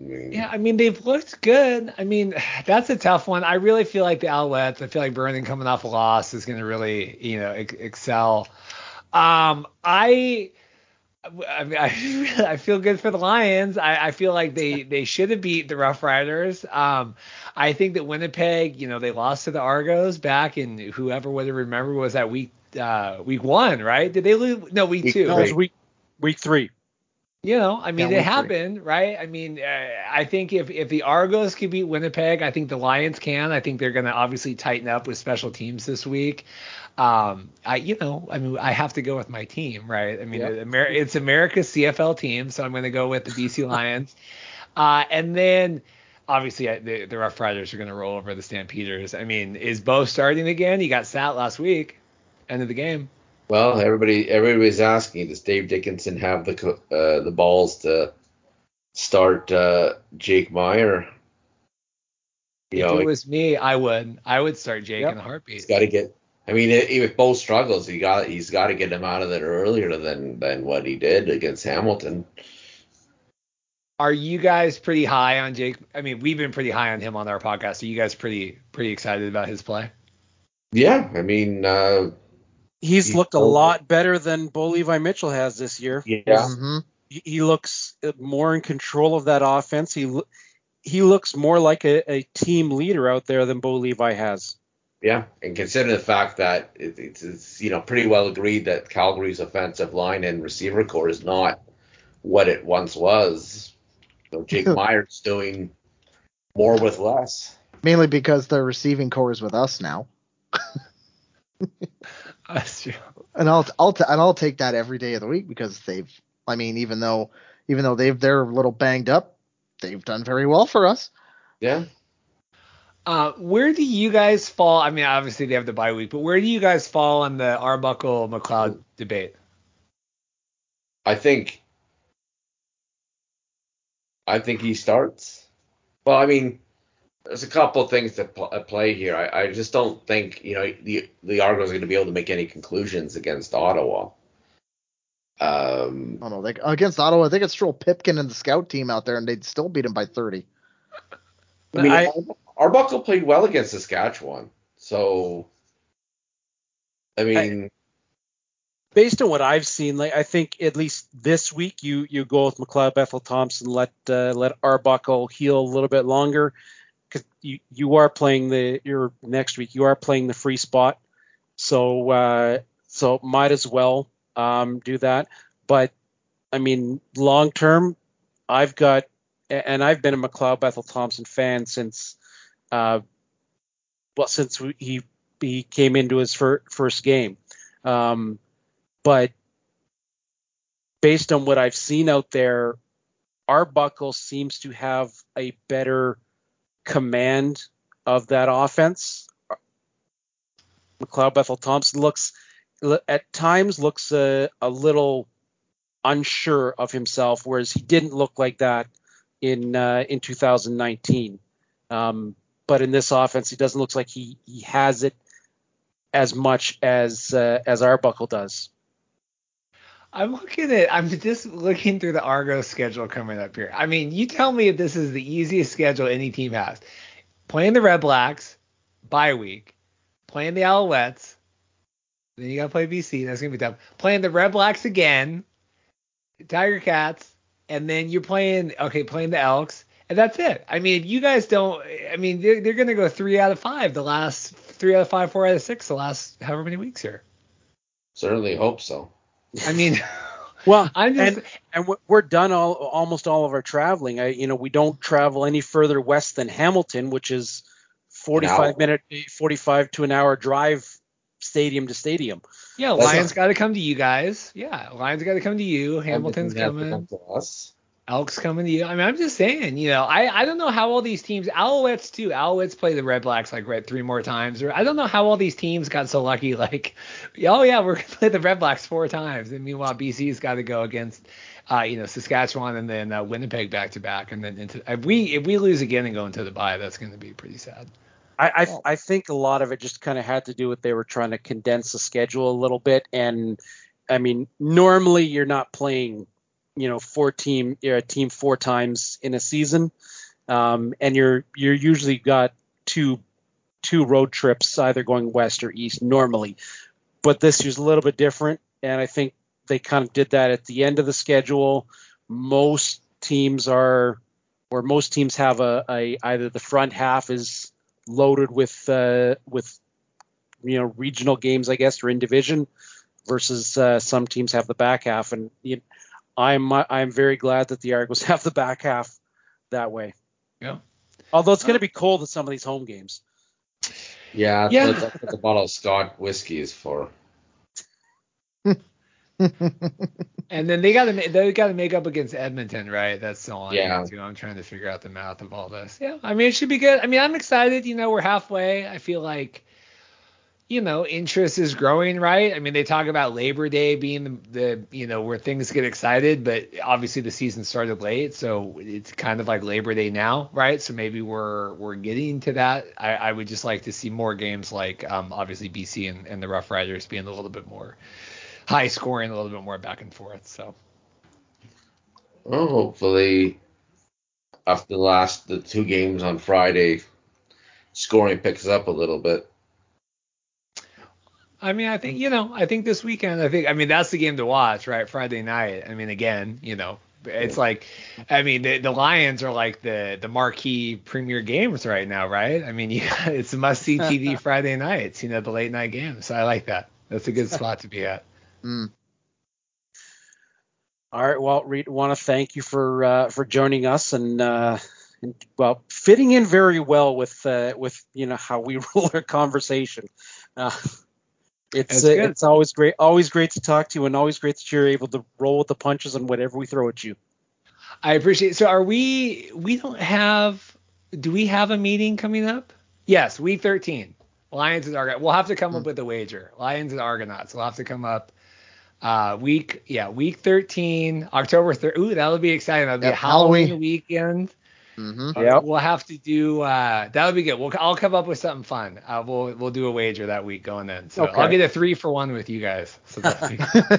Yeah, I mean they've looked good. I mean [SIGHS] that's a tough one. I really feel like the Alouettes. I feel like Vernon coming off a loss is going to really you know ex- excel. Um, I. I, mean, [LAUGHS] I, I feel good for the Lions. I, I feel like they, [LAUGHS] they should have beat the Rough Riders. Um, I think that Winnipeg, you know, they lost to the Argos back in whoever would have remembered was that week uh, week one, right? Did they lose? No, week Week two. No, it was week week three. You know, I mean, it happened, right? I mean, uh, I think if if the Argos can beat Winnipeg, I think the Lions can. I think they're going to obviously tighten up with special teams this week. Um, I, you know, I mean, I have to go with my team, right? I mean, Yep. Amer- it's America's CFL team, so I'm going to go with the BC [LAUGHS] Lions. uh, and then obviously I, the, the Rough Riders are going to roll over the Stampeders. I mean, is Bo starting again? He got sat last week, end of the game. Well, everybody everybody's asking, does Dave Dickenson have the uh, the balls to start uh, Jake Maier? You if know, it was me, I would. I would start Jake Yep. in a heartbeat. he's got to get. I mean, if Bo struggles, he got he's got to get him out of there earlier than than what he did against Hamilton. Are you guys pretty high on Jake? I mean, we've been pretty high on him on our podcast. Are you guys pretty pretty excited about his play? Yeah, I mean, uh, He's He's looked a over. lot better than Bo Levi Mitchell has this year. yeah, Mhm. He, he looks more in control of that offense. He he looks more like a, a team leader out there than Bo Levi has. yeah, and considering the fact that it, it's, it's you know pretty well agreed that Calgary's offensive line and receiver corps is not what it once was. So Jake [LAUGHS] Maier's doing more with less. Mainly because the receiving corps is with us now, [LAUGHS] That's true. and I'll I'll t- and I'll take that every day of the week because they've. I mean, even though even though they've they're a little banged up, they've done very well for us. Yeah. Uh, where do you guys fall? I mean, obviously they have the bye week, but where do you guys fall on the Arbuckle McLeod debate? I think I think he starts. Well, I mean, there's a couple of things that pl- at play here. I, I just don't think you know the the Argos are going to be able to make any conclusions against Ottawa. Um, I don't know. They, against Ottawa, they could stroll Pipkin and the scout team out there, and they'd still beat them by 30. [LAUGHS] I mean, I- Arbuckle played well against Saskatchewan, so I mean, Based on what I've seen, like I think at least this week you you go with McLeod Bethel Thompson, let uh, let Arbuckle heal a little bit longer because you you are playing the your next week you are playing the free spot, so uh, so might as well um, do that. But I mean, long term, I've got and I've been a McLeod Bethel Thompson fan since uh, well since he he came into his fir- first game. Um, but based on what I've seen out there, Arbuckle seems to have a better command of that offense. McLeod Bethel Thompson looks at times looks a, a little unsure of himself, whereas he didn't look like that in uh, in 2019. Um, but in this offense, he doesn't look like he, he has it as much as uh, as Arbuckle does. I'm looking at. I'm just looking through the Argo schedule coming up here. I mean, you tell me if this is the easiest schedule any team has. Playing the Red Blacks, bye week. Playing the Alouettes. Then you gotta play BC. That's gonna be tough. Playing the Red Blacks again. Tiger Cats, and then you're playing. Okay, playing the Elks, and that's it. I mean, you guys don't, I mean, they're, they're gonna go three out of five the last three out of five, four out of six the last however many weeks here. Certainly hope so. I mean, [LAUGHS] Well, [LAUGHS] I'm just and and we're- we're done all almost all of our traveling. I you know we don't travel any further west than Hamilton, which is 45 hour. minute, 45 to an hour drive, stadium to stadium. yeah, Lions got to come to you guys. Yeah, Lions got to come to you. Hamilton's Everything has to coming. come to us. Elks coming to you. I mean, I'm just saying, you know, I, I don't know how all these teams, Alouettes too. Alouettes play the Red Blacks like right three more times, or I don't know how all these teams got so lucky. [LAUGHS] Like, oh yeah, we're gonna play the Red Blacks four times, and meanwhile BC's got to go against, uh, you know, Saskatchewan and then uh, Winnipeg back to back, and then into if we if we lose again and go into the bye, that's going to be pretty sad. I, I, I think a lot of it just kind of had to do with they were trying to condense the schedule a little bit. And I mean, normally you're not playing, you know, four team, you're a team four times in a season. Um, and you're, you're usually got two, two road trips, either going west or east normally. But this year's a little bit different. And I think they kind of did that at the end of the schedule. Most teams are, or most teams have a, a either the front half is loaded with uh, with you know regional games, I guess, or in division, versus uh, some teams have the back half. And you I'm uh, I'm very glad that the Argos [LAUGHS] have the back half that way. Yeah. Although it's going to be cold at some of these home games. Yeah, Yeah. That's, that's what the bottle of Scott whiskey is for. [LAUGHS] And then they got to they got to make up against Edmonton, right? That's the only Yeah. too. I'm trying to figure out the math of all this. Yeah, I mean it should be good. I mean I'm excited. You know we're halfway. I feel like you know interest is growing, right? I mean they talk about Labor Day being the, the you know where things get excited, but obviously the season started late, so it's kind of like Labor Day now, right? So maybe we're we're getting to that. I, I would just like to see more games like um, obviously BC and, and the Rough Riders being a little bit more high scoring, a little bit more back and forth. So. Well, hopefully, after the last the two games on Friday, scoring picks up a little bit. I mean, I think you know, I think this weekend, I think, I mean, that's the game to watch, right? Friday night. I mean, again, you know, it's like, I mean, the, the Lions are like the the marquee premier games right now, right? I mean, [LAUGHS] you, it's must see [LAUGHS] TV Friday nights, you know, the late night games. So I like that. That's a good [LAUGHS] spot to be at. Mm. All right, well, Reid, want to thank you for uh, for joining us and, uh, and well, fitting in very well with uh, with you know how we rule our conversation. Uh, it's That's uh, it's always great, always great to talk to you, and always great that you're able to roll with the punches on whatever we throw at you. I appreciate. It. So are we? We don't have. Do we have a meeting coming up? Yes, week 13. Lions and Argonauts. We'll have to come up with a wager. Lions and Argonauts. We'll have to come up. Uh, week yeah, week 13, October 3rd. Ooh, that'll be exciting. That'll be Yeah, a Halloween, Halloween. weekend. Hmm Uh, Yep. We'll have to do. Uh, that would be good. We'll, I'll come up with something fun. Uh, we'll we'll do a wager that week going in. So Okay. I'll get a three for one with you guys. So that'll [LAUGHS]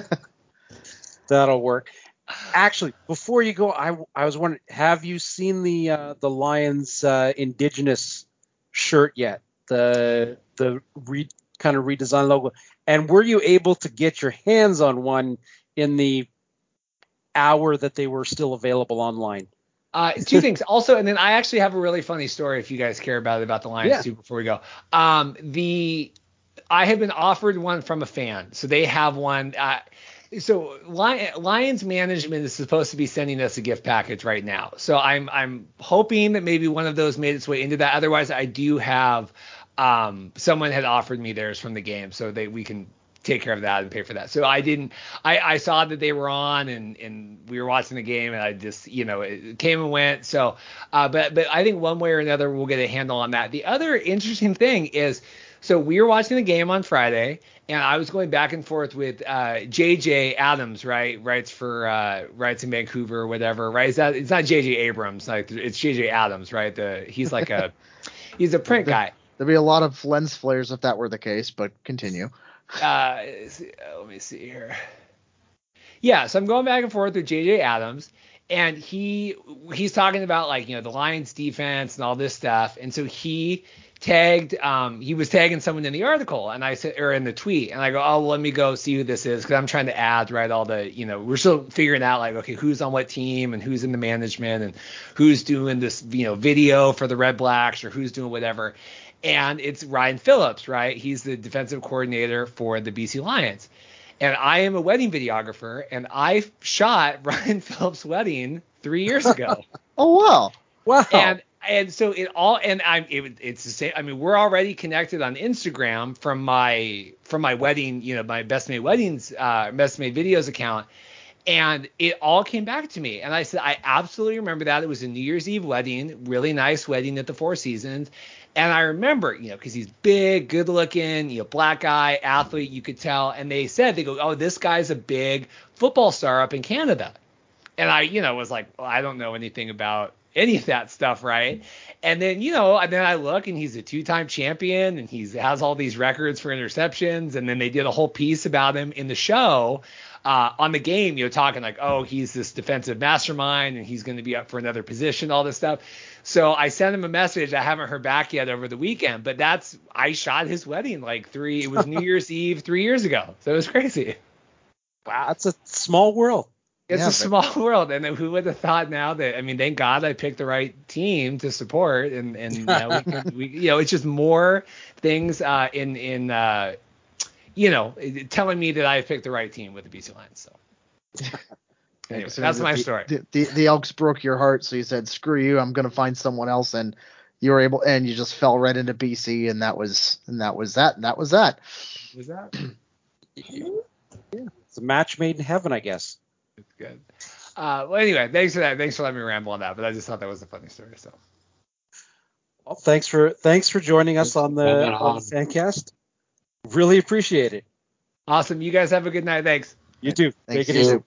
That'll work. [SIGHS] Actually, before you go, I I was wondering, have you seen the uh, the Lions uh, Indigenous shirt yet? The the re, kind of redesigned logo, and were you able to get your hands on one in the hour that they were still available online? Uh, two [LAUGHS] things. Also, and then I actually have a really funny story if you guys care about it about the Lions Yeah. too. Before we go, um, the I have been offered one from a fan, so they have one. Uh, so Lions management is supposed to be sending us a gift package right now. So I'm I'm hoping that maybe one of those made its way into that. Otherwise, I do have um, someone had offered me theirs from the game, so they we can take care of that and pay for that. So I didn't. I, I saw that they were on and and we were watching the game and I just you know it came and went. So uh, but but I think one way or another we'll get a handle on that. The other interesting thing is. So we were watching the game on Friday, and I was going back and forth with uh, JJ Adams, right? Writes for uh, writes in Vancouver or whatever, right? Is that it's not JJ Abrams, like it's JJ Adams, right? The he's like a [LAUGHS] he's a print guy. There'd be a lot of lens flares if that were the case, but continue. Uh, uh, let me see here. Yeah, so I'm going back and forth with JJ Adams, and he he's talking about like you know the Lions defense and all this stuff, and so he tagged um he was tagging someone in the article and I said or in the tweet and I go oh let me go see who this is because I'm trying to add right all the you know we're still figuring out like okay who's on what team and who's in the management and who's doing this you know video for the Red Blacks or who's doing whatever and it's Ryan Phillips right he's the defensive coordinator for the BC Lions and I am a wedding videographer and I shot [LAUGHS] Ryan Phillips' wedding three years ago. [LAUGHS] Oh wow. Wow. and and so it all and I'm it, it's the same. I mean, we're already connected on Instagram from my from my wedding, you know, my best made weddings, uh, best made videos account. And it all came back to me. And I said, I absolutely remember that. It was a New Year's Eve wedding, really nice wedding at the Four Seasons. And I remember, you know, because he's big, good looking, you know, black guy, athlete, you could tell. And they said, they go, oh, this guy's a big football star up in Canada. And I, you know, was like, well, I don't know anything about any of that stuff, right? And then, you know, and then I look and he's a two-time champion and he has all these records for interceptions. And then they did a whole piece about him in the show uh, on the game, you know, talking like, oh, he's this defensive mastermind and he's going to be up for another position, all this stuff. So I sent him a message. I haven't heard back yet over the weekend, but that's I shot his wedding like three. It was New [LAUGHS] Year's Eve three years ago, so it was crazy. wow, it's a small world. It's Yeah, a but- small [LAUGHS] world, and then who would have thought now that I mean, thank God I picked the right team to support, and and now we, can, we you know it's just more things uh, in in uh, you know telling me that I picked the right team with the BC Lions. So [LAUGHS] anyway, So that's the- my story. The, the, the Elks broke your heart, so you said, "Screw you! I'm gonna find someone else." And you were able, and you just fell right into BC, and that was, and that was that, and that was that. Was that? [CLEARS THROAT] Yeah, It's a match made in heaven, I guess. It's good. Uh, well, anyway, thanks for that. Thanks for letting me ramble on that, but I just thought that was a funny story. So Well, thanks for thanks for joining us on the, Moving on on. the Fancast. Really appreciate it. awesome. You guys have a good night. Thanks. You too. Thanks, Take it easy.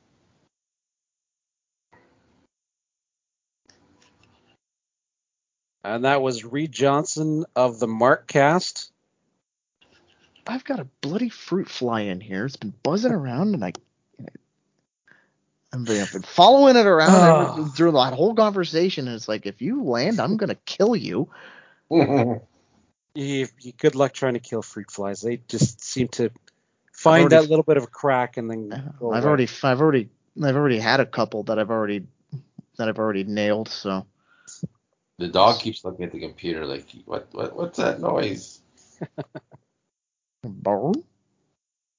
And that was Reid Johnson of the Markcast. I've got a bloody fruit fly in here. It's been buzzing around, and I, I've been, I've following it around ever, ah. through that whole conversation, and it's like, if you land, I'm gonna kill you. [LAUGHS] You, you, good luck trying to kill fruit flies. They just seem to find already- that little bit of a crack and then uh-huh. go I've away. already, I've already, I've already had a couple that I've already, that I've already nailed. So the dog keeps looking at the computer like, what, what, what's that noise? [LAUGHS] Brr.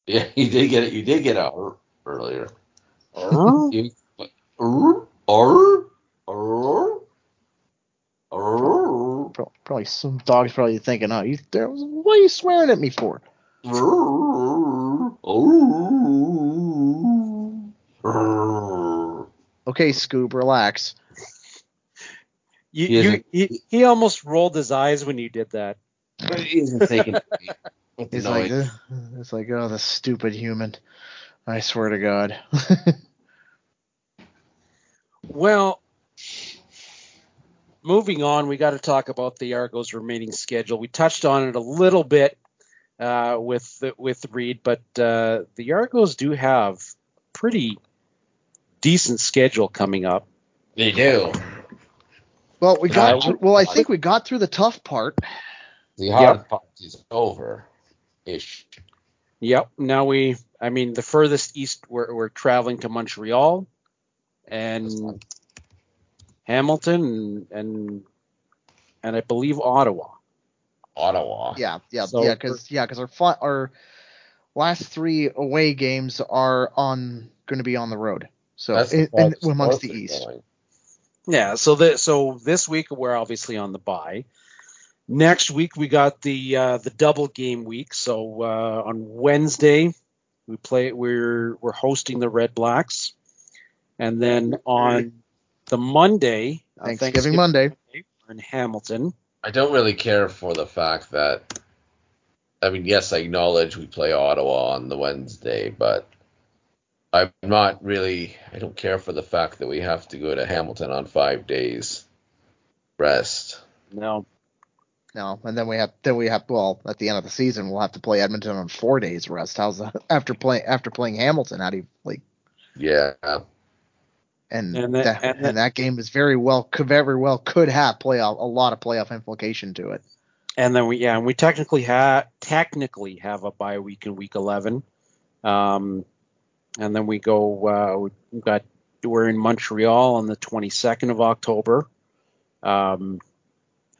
Yeah, [LAUGHS] you did get it. You did get out earlier. [LAUGHS] You, Arr, arr, arr, arr, Pro- probably some dogs probably thinking, oh, you, there, what are you swearing at me for? Okay, Scoob, relax. You, He you, he, he almost rolled his eyes when you did that. But he isn't thinking [LAUGHS] with He's like, noise. It's like, oh, the stupid human. I swear to God. [LAUGHS] Well, moving on, we got to talk about the Argos' remaining schedule. We touched on it a little bit uh, with with Reid, but uh, the Argos do have pretty decent schedule coming up. They do. well, we got. Through, well, I think we got through the tough part. The hard part is over. Ish. Yep. Now we, I mean, the furthest east we're, we're traveling to Montreal and Hamilton and and, and I believe Ottawa. Ottawa. Yeah, yeah, So- yeah, because yeah, because our fi- our last three away games are on going to be on the road. So in, the in, amongst the East. going. Yeah, so the so this week we're obviously on the bye. Next week we got the uh, the double game week. So uh, on Wednesday we play we're we're hosting the Red Blacks, and then on the Monday uh, Thanksgiving, Monday. we're in Hamilton. I don't really care for the fact that. I mean, yes, I acknowledge we play Ottawa on the Wednesday, but I'm not really. I don't care for the fact that we have to go to Hamilton on five days rest. No, No, and then we have then we have well at the end of the season we'll have to play Edmonton on four days rest. How's that after playing after playing Hamilton? How do you like? Yeah. And And that- that, and and, that- that game is very well could very well could have playoff a lot of playoff implication to it. And then we yeah, and we technically have technically have a bye week in week 11. Um, and then we go. Uh, we got we're in Montreal on the 22nd of October. Um,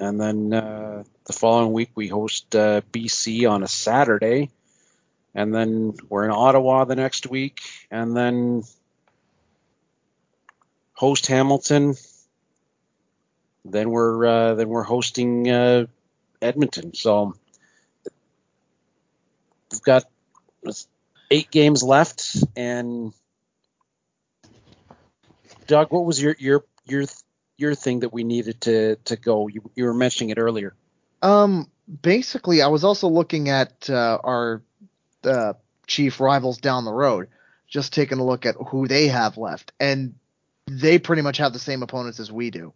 and then uh, the following week we host uh, BC on a Saturday, and then we're in Ottawa the next week, and then host Hamilton. Then we're uh, then we're hosting uh, Edmonton. So we've got eight games left. And Doug, what was your your your your thing that we needed to to go? You, you were mentioning it earlier. Um, basically, I was also looking at uh, our uh, chief rivals down the road, just taking a look at who they have left, and they pretty much have the same opponents as we do.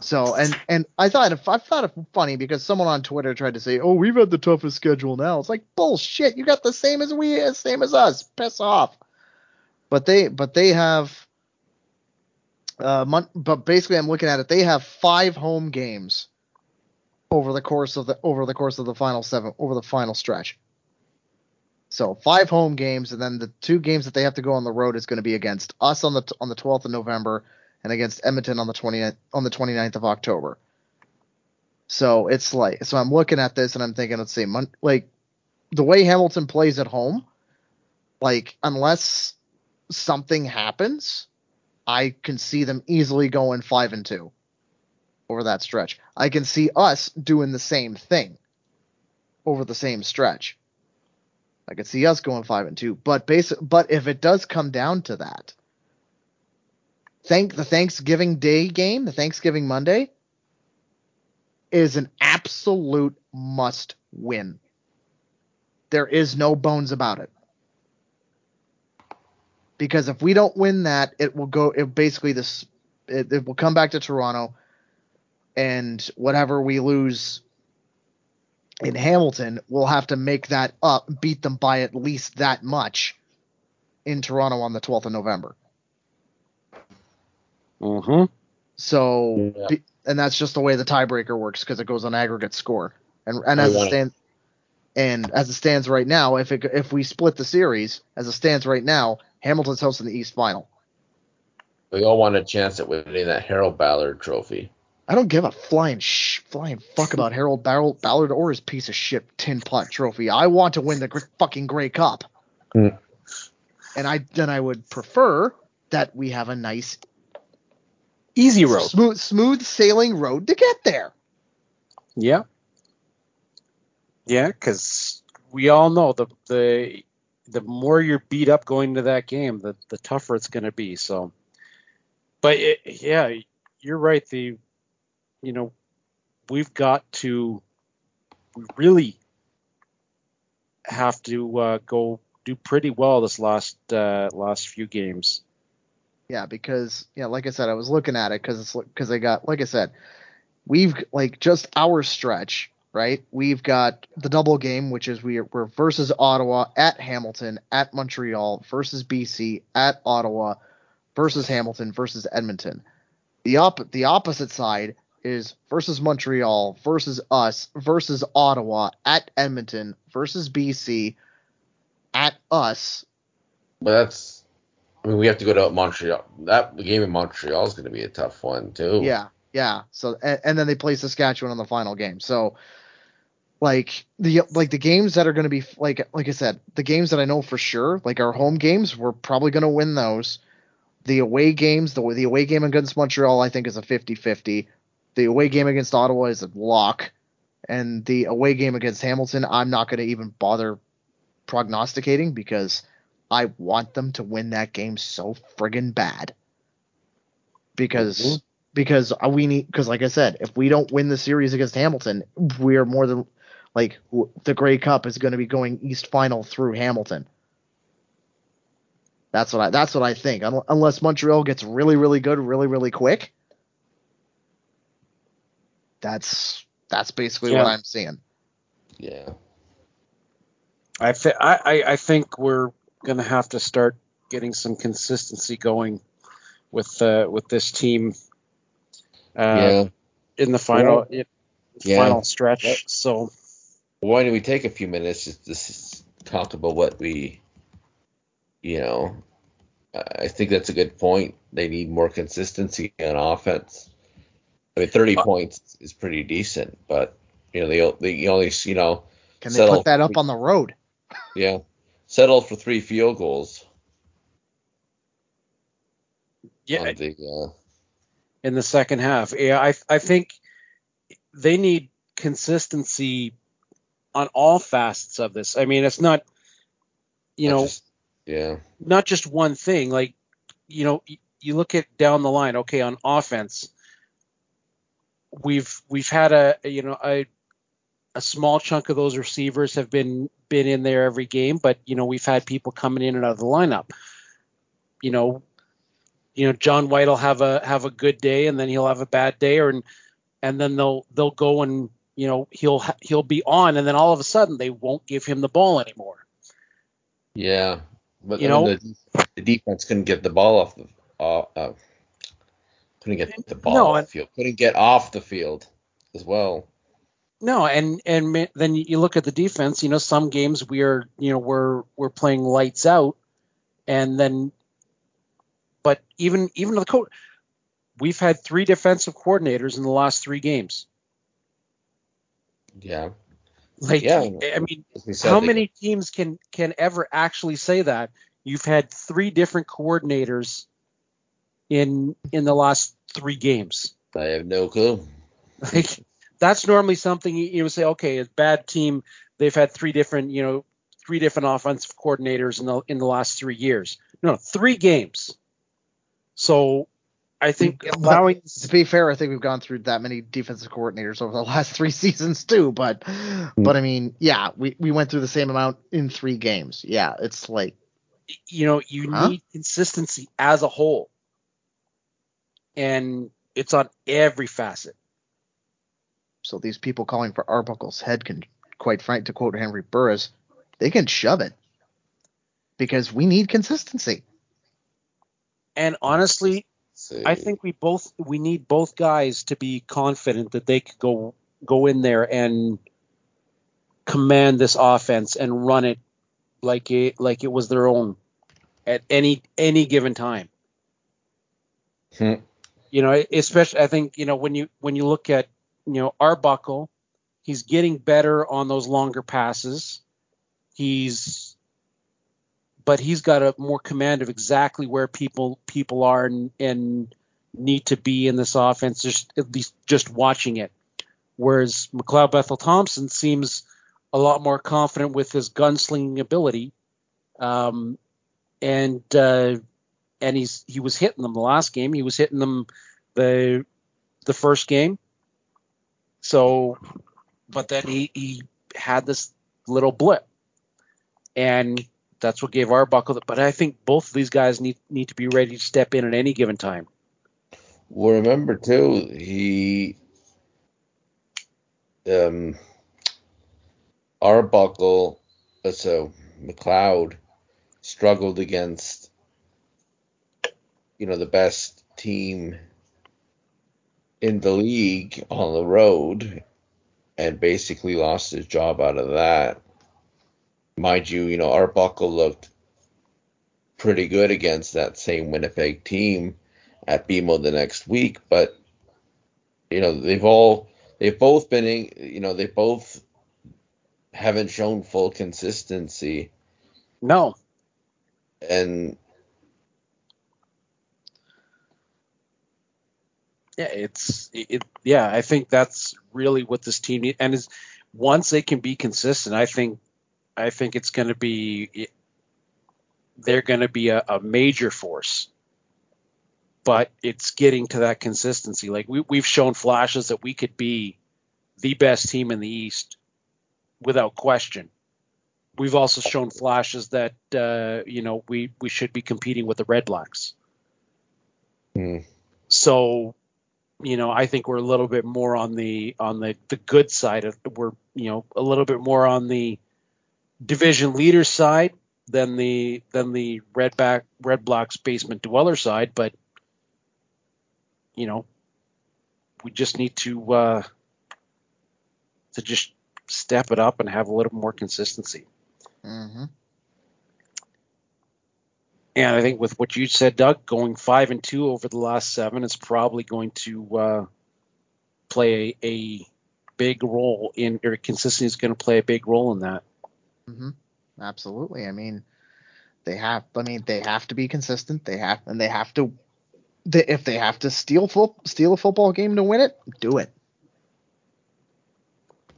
So, and and I thought I thought it funny because someone on Twitter tried to say, "Oh, we've had the toughest schedule now." It's like bullshit. You got the same as we, as same as us. Piss off. But they, but they have. Uh, but basically, I'm looking at it. They have five home games over the course of the over the course of the final seven over the final stretch. So five home games, and then the two games that they have to go on the road is going to be against us on the on the 12th of November and against Edmonton on the 20th on the 29th of October. So it's like so I'm looking at this and I'm thinking, let's see, like the way Hamilton plays at home, like unless something happens, I can see them easily going five and two over that stretch. I can see us doing the same thing over the same stretch. I could see us going five and two, but but if it does come down to that, thank the Thanksgiving Day game, the Thanksgiving Monday, is an absolute must win. There is no bones about it. Because if we don't win that, it will go. It basically this. It, it will come back to Toronto and whatever we lose in Hamilton, we'll have to make that up, beat them by at least that much in Toronto on the 12th of November. Mm-hmm. So, Yeah. be- and that's just the way the tiebreaker works because it goes on aggregate score. And and We as it stands, and as it stands right now, if it if we split the series, as it stands right now, Hamilton's hosting the East Final. We all want a chance at winning that Harold Ballard trophy. I don't give a flying sh- flying fuck about Harold Ball- Ballard or his piece of shit tin pot trophy. I want to win the gr- fucking Grey Cup. Hmm. And I then I would prefer that we have a nice Easy road. smooth smooth sailing road to get there. Yeah. Yeah, because we all know the the the more you're beat up going to that game, the the tougher it's going to be. So, but it, yeah, you're right. The you know we've got to really have to uh, go do pretty well this last uh, last few games. Yeah, because yeah, like I said, I was looking at it because it's because they got like I said, we've like just our stretch, right? We've got the double game, which is we we're versus Ottawa at Hamilton at Montreal versus BC at Ottawa versus Hamilton versus Edmonton. The op the opposite side is versus Montreal versus us versus Ottawa at Edmonton versus BC at us But that's. I mean, we have to go to Montreal. That game in Montreal is going to be a tough one too. Yeah, yeah. So and, and then they play Saskatchewan on the final game. So like the like the games that are going to be like like I said, the games that I know for sure, like our home games, we're probably going to win those. The away games, the the away game against Montreal, I think is a 50-50. The away game against Ottawa is a lock, and the away game against Hamilton, I'm not going to even bother prognosticating because I want them to win that game so friggin' bad. Because Mhm. because we need because like I said, if we don't win the series against Hamilton, we are more than like w- the Grey Cup is going to be going East Final through Hamilton. That's what I that's what I think. Un- Unless Montreal gets really really good really really quick. That's that's basically what I'm seeing. Yeah. I, thi- I, I I think we're going to have to start getting some consistency going with uh, with this team. Uh, yeah. In the final in the Yeah. final stretch. So Why don't we take a few minutes just to talk about what we, you know, I I think that's a good point. They need more consistency on offense. I mean, 30 Uh, points is pretty decent, but you know, they they only you know, Can they put that up on the road? yeah, settle for three field goals yeah, the uh, in the second half. Yeah, I I think they need consistency on all facets of this. I mean, it's not you not know just- yeah, not just one thing. Like you know, you look at down the line. Okay, on offense, we've we've had a you know a a small chunk of those receivers have been been in there every game, but you know we've had people coming in and out of the lineup. You know, you know John White will have a have a good day and then he'll have a bad day, or and and then they'll they'll go and you know he'll he'll be on, and then all of a sudden they won't give him the ball anymore. yeah. But You know- the, the defense couldn't get the ball off the uh, uh, couldn't get the ball No, off and- the field, couldn't get off the field as well. No, and and then you look at the defense. You know, some games we are, you know, we're we're playing lights out, and then, but even even the coach, we've had three defensive coordinators in the last three games. Yeah, Like, Yeah. I mean, as we said, how many teams can can ever actually say that you've had three different coordinators in in the last three games? I have no clue. Like that's normally something you, you would say, okay, a bad team. They've had three different, you know, three different offensive coordinators in the in the last three years. No, three games. So I think allowing To be fair, I think we've gone through that many defensive coordinators over the [LAUGHS] last three seasons too. But hmm. but I mean, yeah, we, we went through the same amount in three games. Yeah, it's like you know you Huh? need consistency as a whole, and it's on every facet. so these people calling for Arbuckle's head can, quite frank, to quote Henry Burris, they can shove it because we need consistency. And honestly, I think we both we need both guys to be confident that they could go go in there and command this offense and run it like it like it was their own at any any given time. Hmm. You know, especially I think you know when you when you look at you know Arbuckle, he's getting better on those longer passes. He's but he's got a more command of exactly where people people are and, and need to be in this offense, just at least just watching it. Whereas McLeod Bethel Thompson seems a lot more confident with his gunslinging ability, um, and uh, and he's he was hitting them the last game. He was hitting them the the first game. So, but then he he had this little blip, and that's what gave Arbuckle. But I think both of these guys need need to be ready to step in at any given time. Well, remember too, he um Arbuckle, uh, so McLeod struggled against you know the best team in the league on the road and basically lost his job out of that. Mind you, you know, Arbuckle looked pretty good against that same Winnipeg team at BMO the next week, but you know they've all they've both been in, you know they both haven't shown full consistency No, and yeah, it's it, yeah. I think that's really what this team needs. And is once they can be consistent, I think I think it's going to be they're going to be a, a major force. But it's getting to that consistency. Like we, we've shown flashes that we could be the best team in the East without question. We've also shown flashes that uh, you know we we should be competing with the Red Blacks. hmm, So, you know, I think we're a little bit more on the on the the good side of we're you know a little bit more on the division leader side than the than the red back red blocks basement dweller side, but you know, we just need to uh, to just step it up and have a little more consistency. Mm-hmm. And I think with what you said, Doug, going five and two over the last seven is probably going to uh, play a, a big role in or consistency is going to play a big role in that. Mm-hmm. Absolutely. I mean, they have. I mean, they have to be consistent. They have, and they have to. They, if they have to steal fo- steal a football game to win it, do it.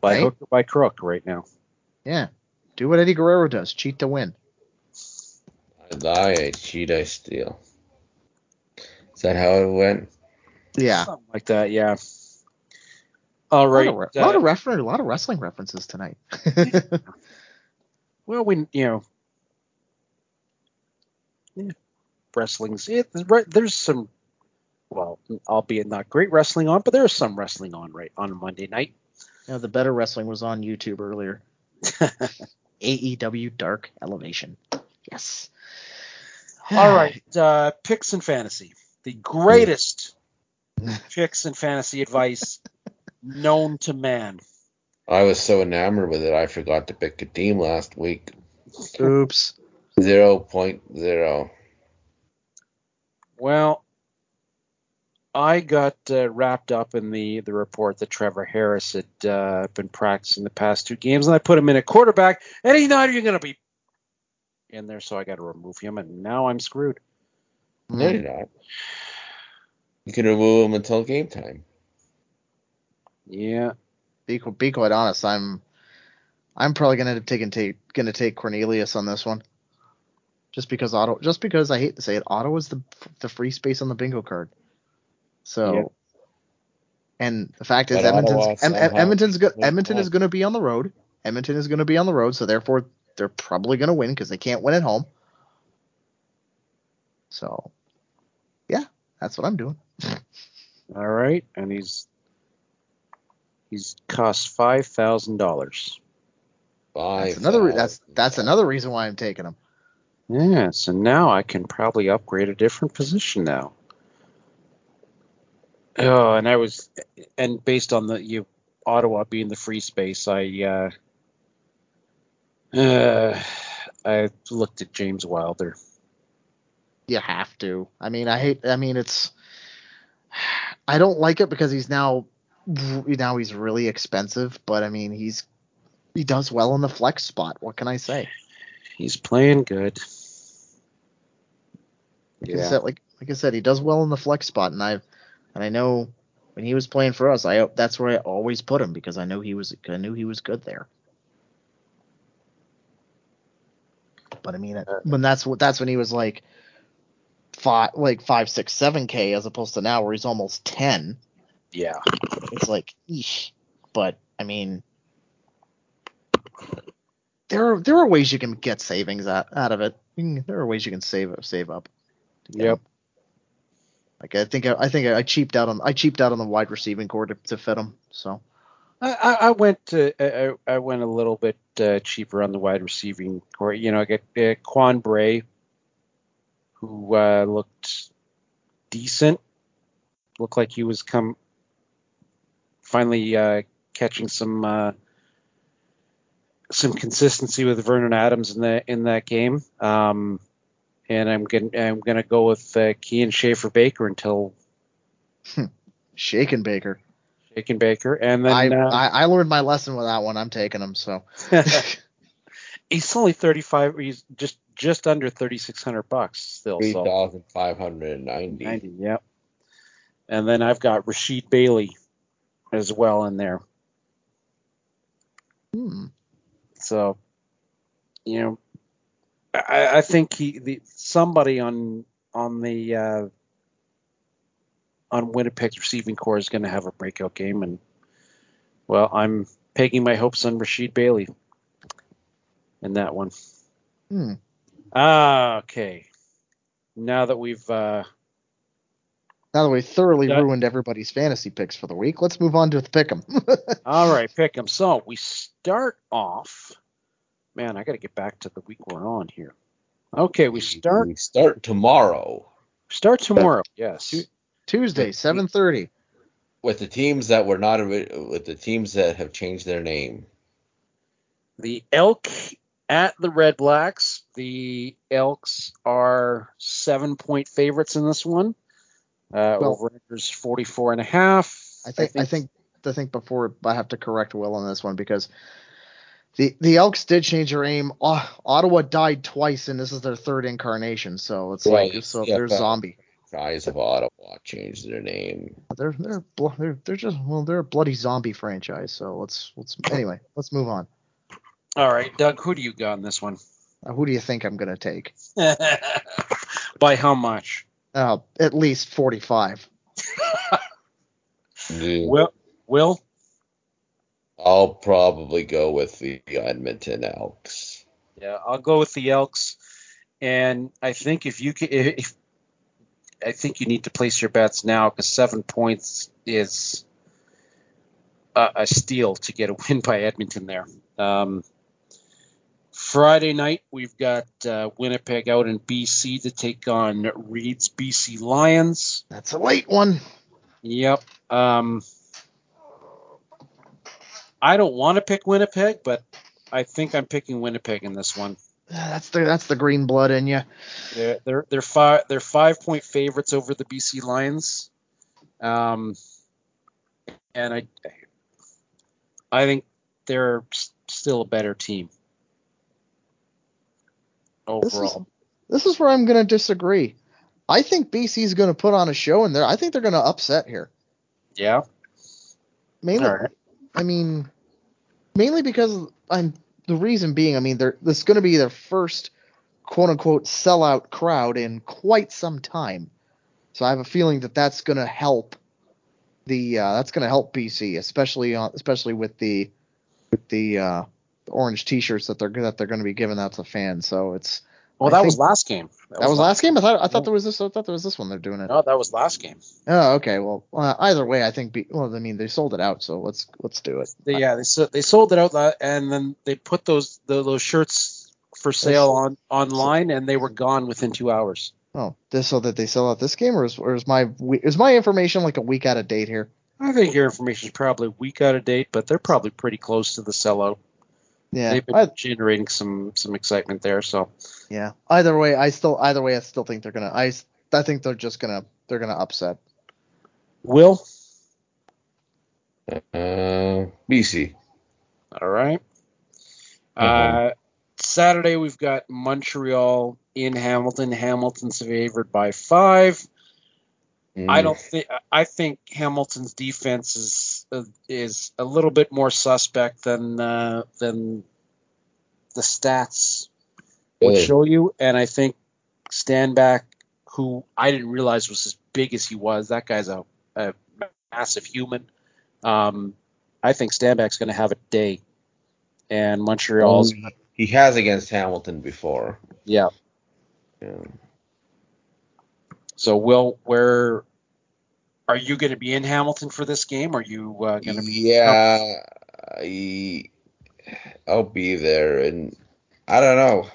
By Right. hook or by crook, right now. Yeah, do what Eddie Guerrero does: cheat to win. I lie, I cheat, I steal. Is that how it went? Yeah. Something like that, yeah. All right. A lot, of, re- a lot uh, of refer- a lot of wrestling references tonight. [LAUGHS] well, we you know, yeah, wrestling's it. Right, there's some, well, albeit not great wrestling on, but there's some wrestling on right on Monday night. you know, the better wrestling was on YouTube earlier. [LAUGHS] AEW Dark Elevation. Yes. All right, uh, picks and fantasy, the greatest [LAUGHS] picks and fantasy advice known to man. I was so enamored with it, I forgot to pick a team last week. Oops. Zero point zero. Well, I got uh, wrapped up in the the report that Trevor Harris had uh, been practicing the past two games, and I put him in a quarterback, and he's not even going to be in there, so I got to remove him, and now I'm screwed. No, you're not. You can remove him until game time. Yeah, Be, be quite honest, I'm I'm probably gonna end up taking take gonna take Cornelius on this one. Just because Ottawa just because I hate to say it, Ottawa is the the free space on the bingo card. So, Yeah. and the fact is, But Edmonton's Em- Em- Edmonton's go, makes Edmonton is going to be on the road. Edmonton is going to be on the road, so therefore they're probably going to win because they can't win at home. So, yeah, that's what I'm doing. [LAUGHS] all right, and he's he's cost five thousand dollars. Five. That's another. re- That's that's another reason why I'm taking him. Yeah, so now I can probably upgrade a different position now. Oh, and I was, and based on the you Ottawa being the free space, I uh, uh, I looked at James Wilder. You have to. I mean, I hate. I mean, it's. I don't like it because he's now now he's really expensive, but I mean he's he does well in the flex spot. What can I say? He's playing good. Like I Yeah, said, like like I said, he does well in the flex spot, and I've and I know when he was playing for us, I that's where I always put him because I know he was I knew he was good there. But I mean, it, uh, when that's what that's when he was like five, like five, six, seven k, as opposed to now where he's almost ten. yeah. It's like, eesh. But I mean, there are there are ways you can get savings out, out of it. There are ways you can save save up. Yep. get Like I think I, I think I cheaped out on I cheaped out on the wide receiving corps to, to fit him. So I, I I went to I, I I went a little bit uh, cheaper on the wide receiving corps. You know, I get uh, Quan Bray, who uh, looked decent, looked like he was come finally uh, catching some uh, some consistency with Vernon Adams in the in that game. Um, and I'm gonna I'm gonna go with uh, Kian Schaffer-Baker until Shaken Baker. Shaken Baker, and then I, uh, I I learned my lesson with that one. I'm taking him. So [LAUGHS] he's only 35 he's just just under 3600 bucks still Three so thousand five hundred and ninety. 90 yep and then i've got rasheed bailey as well in there hmm. so you know i, I think he the, somebody on on the uh on winnipeg's receiving corps is going to have a breakout game and well i'm pegging my hopes on rasheed bailey in that one Hmm. Ah, okay. Now that we've uh, Now that we thoroughly That- ruined everybody's fantasy picks for the week, let's move on to the pick 'em. [LAUGHS] all right, pick 'em. So we start off. Man, I got to get back to the week we're on here. Okay, we start We start tomorrow start tomorrow. Yes. Tuesday, 7:30. with the teams that were not with the teams that have changed their name. The Elk at the Red Blacks. The Elks are seven point favorites in this one. Uh, Well- over unders 44 and a half. I think I think I think before I have to correct Will on this one because the the Elks did change their aim. Au- Ottawa died twice, and this is their third incarnation. So it's Right, like so yeah, they're but- zombie. Rise of Ottawa changed their name. They're they're they're they're just well they're a bloody zombie franchise. So let's let's anyway let's move on. All right, Doug, who do you got in this one? Uh, who do you think I'm gonna take? [LAUGHS] By how much? Uh, at least 45. [LAUGHS] Yeah. Will, Will, I'll probably go with the Edmonton Elks. yeah, I'll go with the Elks, and I think if you can, if I think you need to place your bets now because seven points is a, a steal to get a [LAUGHS] win by Edmonton there. Um, Friday night we've got uh, Winnipeg out in BC to take on Reid's BC Lions. That's a late one. Yep. Um, I don't want to pick Winnipeg, but I think I'm picking Winnipeg in this one. That's the that's the green blood in you. They're they're they're five they're five point favorites over the BC Lions. Um, and I I think they're still a better team This is, overall. this is where I'm going to disagree. I think BC is going to put on a show, in they're I think they're going to upset here. Yeah. Mainly, right. I mean, mainly because I'm the reason being. I mean, they're this is going to be their first quote unquote sellout crowd in quite some time. So I have a feeling that that's going to help the uh, that's going to help BC, especially on especially with the with the uh, orange T-shirts that they're that they're going to be giving out to fans. So it's Well, that was last game. that was last game. I thought I thought there was this. I thought there was this one. They're doing it. No, that was last game. Oh, okay. Well, uh, either way, I think. B- well, I mean, they sold it out, so let's let's do it. They, yeah, they so- they sold it out, and then they put those the, those shirts for sale on online, and they were gone within two hours. Oh, this so that they sell out this game, or is, or is my is my information like a week out of date here? I think your information is probably a week out of date, but they're probably pretty close to the sellout. Yeah, They've been I, generating some some excitement there. So yeah. Either way, I still either way, I still think they're gonna. I I think they're just gonna they're gonna upset. Will, Uh, BC. all right. Mhm. Uh, Saturday we've got Montreal in Hamilton. Hamilton's favored by five. I Mm. don't think I think Hamilton's defense is uh, is a little bit more suspect than uh, than the stats would show you, and I think Stanback, who I didn't realize was as big as he was, that guy's a, a massive human. Um, I think Stanback's going to have a day, and Montreal's Um, he has against Hamilton before. yeah. Yeah. So, Will, where are you going to be in Hamilton for this game? Are you uh, going to be? Yeah, I, I'll be there, and I don't know.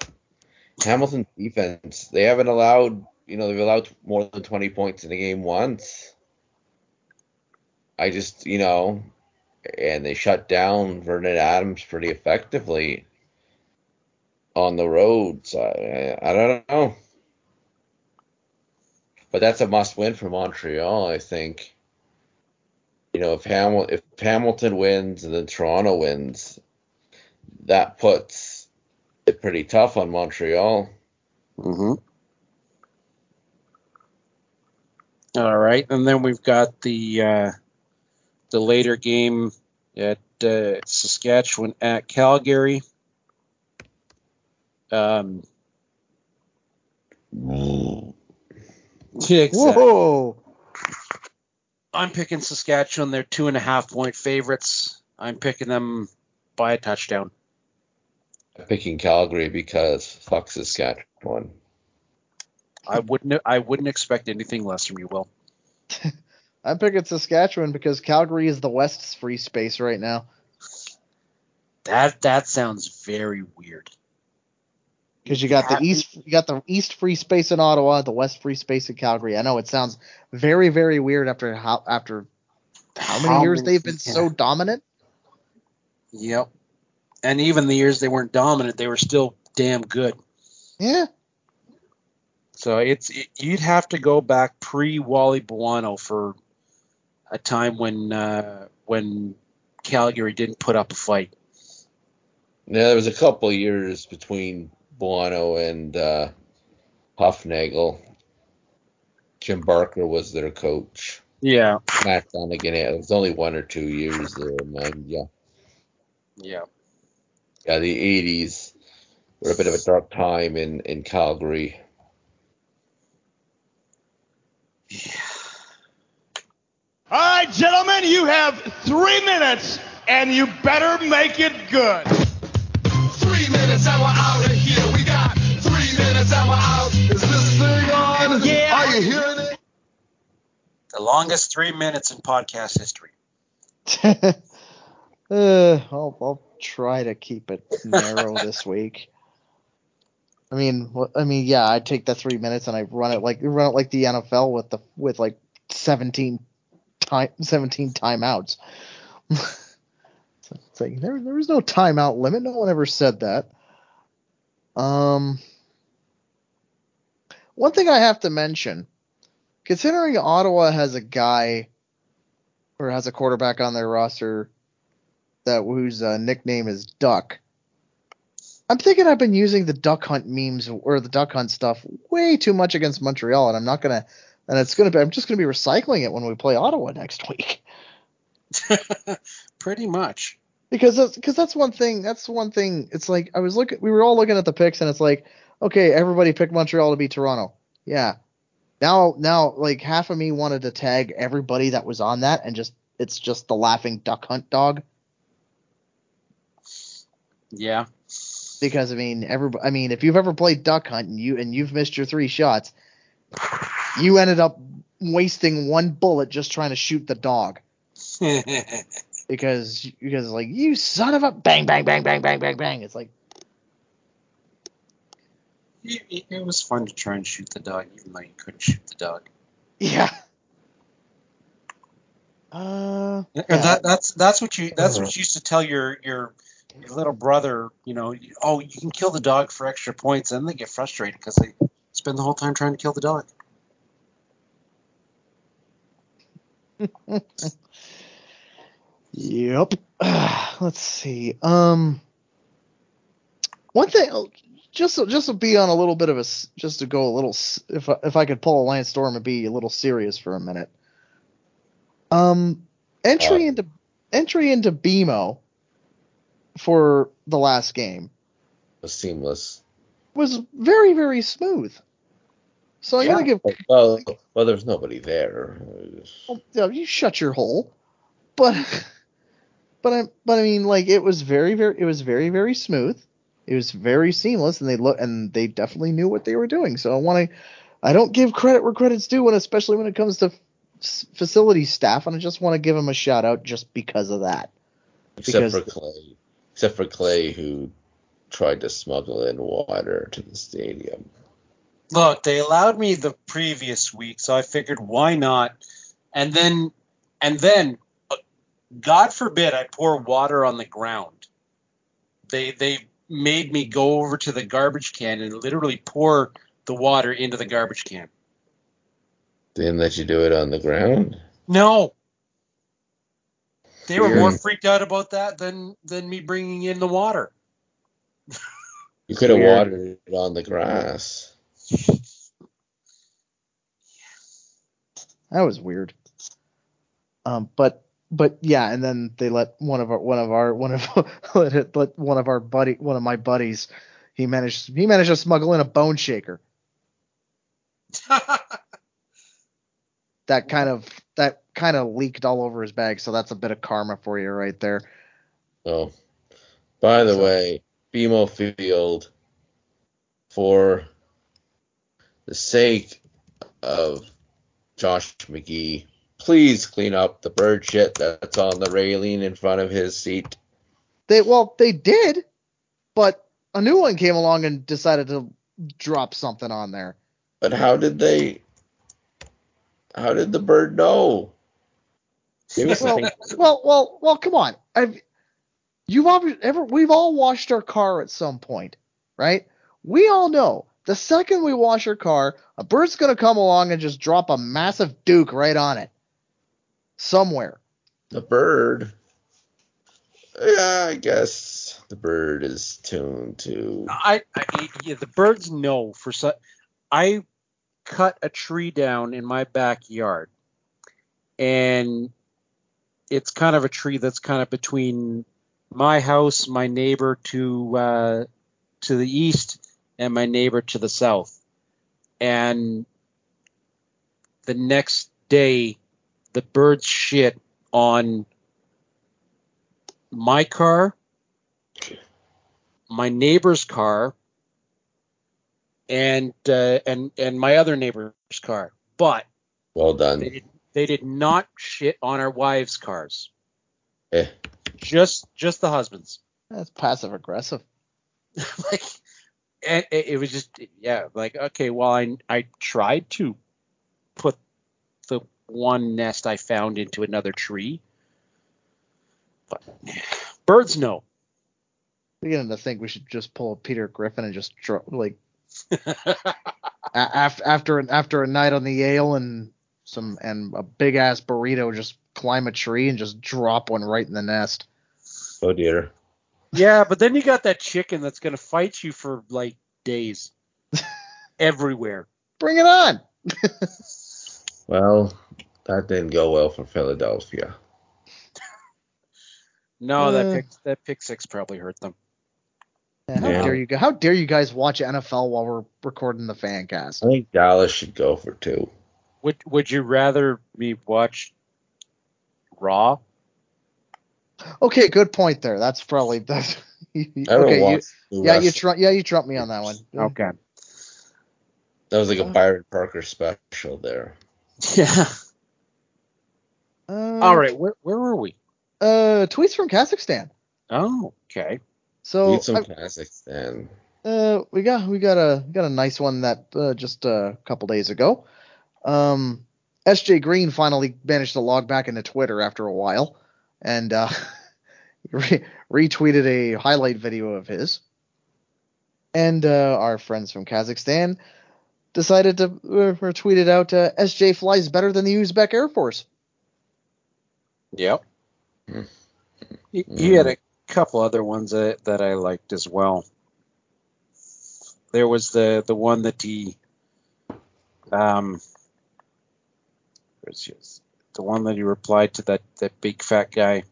Hamilton defense, they haven't allowed, you know, they've allowed more than 20 points in a game once. I just, you know, and they shut down Vernon Adams pretty effectively on the road. So I, I don't know. But that's a must win for Montreal, I think. You know, if Hamil- if Hamilton wins and then Toronto wins, that puts it pretty tough on Montreal. Mm-hmm. All right, and then we've got the uh, the later game at uh, Saskatchewan at Calgary. Um, yeah, exactly. Whoa! I'm picking Saskatchewan. They're two and a half point favorites. I'm picking them by a touchdown. I'm picking Calgary because fuck Saskatchewan. I wouldn't. I wouldn't expect anything less from you, Will. [LAUGHS] I'm picking Saskatchewan because Calgary is the West's free space right now. That that sounds very weird. Because you got the east, you got the east free space in Ottawa, the west free space in Calgary. I know it sounds very, very weird after how after how many How years many- they've been so dominant. Yep. And even the years they weren't dominant, they were still damn good. Yeah, So it's it, you'd have to go back pre Wally Buono for a time when uh, when Calgary didn't put up a fight. Yeah, there was a couple of years between Buono and uh, Hufnagel. Jim Barker was their coach. Yeah. Matt Dunigan, it was only one or two years there, man. Yeah, Yeah. yeah, the '80s were a bit of a dark time in in Calgary. Yeah. All right, gentlemen, you have three minutes, and you better make it good. The longest three minutes in podcast history. uh, [LAUGHS] I'll I'll try to keep it narrow [LAUGHS] this week. I mean, I mean, yeah, I take that three minutes and I run it like run it like the NFL with the with like seventeen time seventeen timeouts. [LAUGHS] So it's like there there was no timeout limit. No one ever said that. Um, one thing I have to mention, considering Ottawa has a guy or has a quarterback on their roster that whose uh, nickname is Duck. I'm thinking I've been using the Duck Hunt memes or the Duck Hunt stuff way too much against Montreal, and I'm not gonna. And it's gonna be. I'm just gonna be recycling it when we play Ottawa next week [LAUGHS] Pretty much. because that's, because that's one thing. That's one thing. It's like I was looking. We were all looking at the picks, and it's like, okay, everybody picked Montreal to beat Toronto. Yeah. Now, now, like half of me wanted to tag everybody that was on that, and just it's just the laughing Duck Hunt dog. Yeah. because I mean, every I mean, if you've ever played duck hunt and you and you've missed your three shots, you ended up wasting one bullet just trying to shoot the dog [LAUGHS] because because like you son of a bang bang bang bang bang bang bang. It's like it, it- was fun to try and shoot the dog, even though you couldn't shoot the dog. yeah. Uh, yeah. That, that's that's what you that's what you used to tell your your your little brother. You know, oh, you can kill the dog for extra points, and they get frustrated because they spend the whole time trying to kill the dog. [LAUGHS] Yep. [SIGHS] Let's see. Um, one thing, oh, just to, just to be on a little bit of a just to go a little, if I, if I could pull a Lance Storm and be a little serious for a minute. Um, entry Uh. into entry into BMO for the last game was seamless. was very very smooth. So I'm Yeah. gonna give Well, well, there was nobody there. Well, you shut your hole. But [LAUGHS] but I but I mean like it was very very it was very very smooth. It was very seamless and they look and they definitely knew what they were doing. So I want to I don't give credit where credit's due and especially when it comes to f- facility staff and I just want to give them a shout out just because of that. Except Because- for Clay. Except for Clay, who tried to smuggle in water to the stadium. Look, they allowed me the previous week, so I figured why not? And then, and then, uh, God forbid I pour water on the ground. They they made me go over to the garbage can and literally pour the water into the garbage can. Didn't let you do it on the ground. No. They were more freaked out about that than than me bringing in the water. You could have watered it on the grass. That was weird. Um, but but yeah, and then they let one of our one of our one of [LAUGHS] let, it- let one of our buddy one of my buddies he managed he managed to smuggle in a bone shaker. [LAUGHS] That kind of that kind of leaked all over his bag, so that's a bit of karma for you right there. Oh, by the So- way, BMO Field, for the sake of Josh McGee, please clean up the bird shit that's on the railing in front of his seat. They well they did, but a new one came along and decided to drop something on there. But how did they? How did the bird know? Well, well, well, well. Come on. I've you've ever we've all washed our car at some point, right? We all know the second we wash our car, a bird's gonna come along and just drop a massive duke right on it somewhere. The bird. Yeah, I guess the bird is tuned to. I, I yeah, the birds know for su- I cut a tree down in my backyard, and it's kind of a tree that's kind of between my house, my neighbor to uh, to the east, and my neighbor to the south. And the next day, the birds shit on my car, my neighbor's car, and uh, and and my other neighbor's car. But Well they done. did, they did not shit on our wives' cars. Eh. Just just the husbands. That's passive aggressive. [LAUGHS] like and it, it was just yeah like okay well I I tried to put the one nest I found into another tree, but birds know. Beginning to think we should just pull a Peter Griffin and just dro- like [LAUGHS] after after after a night on the Yale and some and a big ass burrito, just climb a tree and just drop one right in the nest. Oh dear. Yeah, but then you got that chicken that's gonna fight you for like days, [LAUGHS] everywhere. Bring it on. [LAUGHS] Well, that didn't go well for Philadelphia. No, that Uh. pick that pick six probably hurt them. Yeah, how Yeah. dare you? go- How dare you guys watch NFL while we're recording the fan cast? I think Dallas should go for two. Would Would you rather me watch Raw? Okay, good point there. That's probably [LAUGHS] that's. I don't okay, you, watch yeah, you wrestling. trump yeah you trumped me on that one. Okay. That was like a Byron Parker special there. [LAUGHS] Yeah. Uh, All right. Where Where were we? Uh, tweets from Kazakhstan. Oh, okay. So Need some I- Kazakhstan. Uh, we got we got a got a nice one that uh, just a couple days ago. Um, SJ Green finally managed to log back into Twitter after a while, and uh, [LAUGHS] re- retweeted a highlight video of his. And uh, our friends from Kazakhstan decided to uh, retweet it out. Uh, SJ flies better than the Uzbek Air Force. Yep. Hmm. He, he had a couple other ones that, that I liked as well. There was the the one that he um where's his, the one that he replied to that that big fat guy.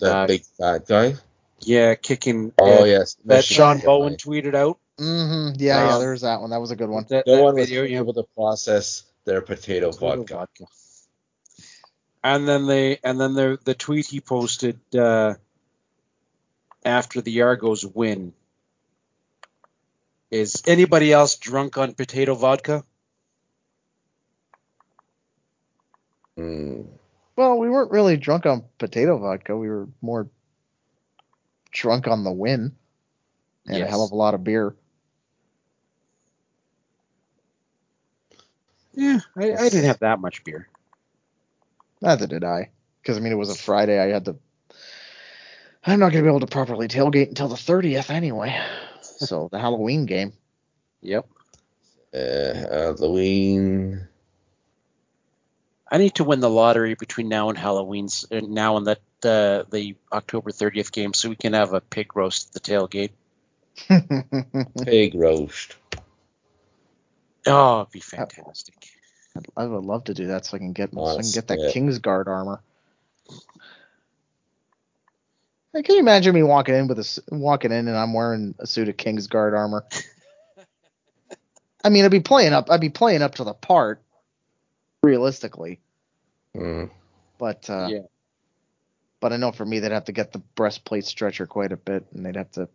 That Uh, big fat guy. Yeah, kicking Oh uh, yes, that Michigan Sean guy. Bowen tweeted out. Mm-hmm. Yeah, yeah. Um, There's that one. That was a good one. That, No that one was video, yeah. able to process their potato Total vodka. And then they and then the the tweet he posted uh, after the Argos win is anybody else drunk on potato vodka? Mm. Well, we weren't really drunk on potato vodka. We were more drunk on the win and a hell of a lot of beer. Yeah, I, I didn't have that much beer. Neither did I, because I mean it was a Friday. I had to. I'm not gonna be able to properly tailgate until the 30th anyway. So the Halloween game. Yep. Uh, Halloween. I need to win the lottery between now and Halloween's uh, now and that uh, the October 30th game, so we can have a pig roast at the tailgate. [LAUGHS] [LAUGHS] Pig roast. Oh, it'd be fantastic. I would love to do that so I can get so I can get that. Kingsguard armor. Hey, can you imagine me walking in with a walking in and I'm wearing a suit of Kingsguard armor? [LAUGHS] I mean, I'd be playing up. I'd be playing up to the part, realistically. Mm. But uh, yeah. but I know for me they'd have to get the breastplate stretcher quite a bit, and they'd have to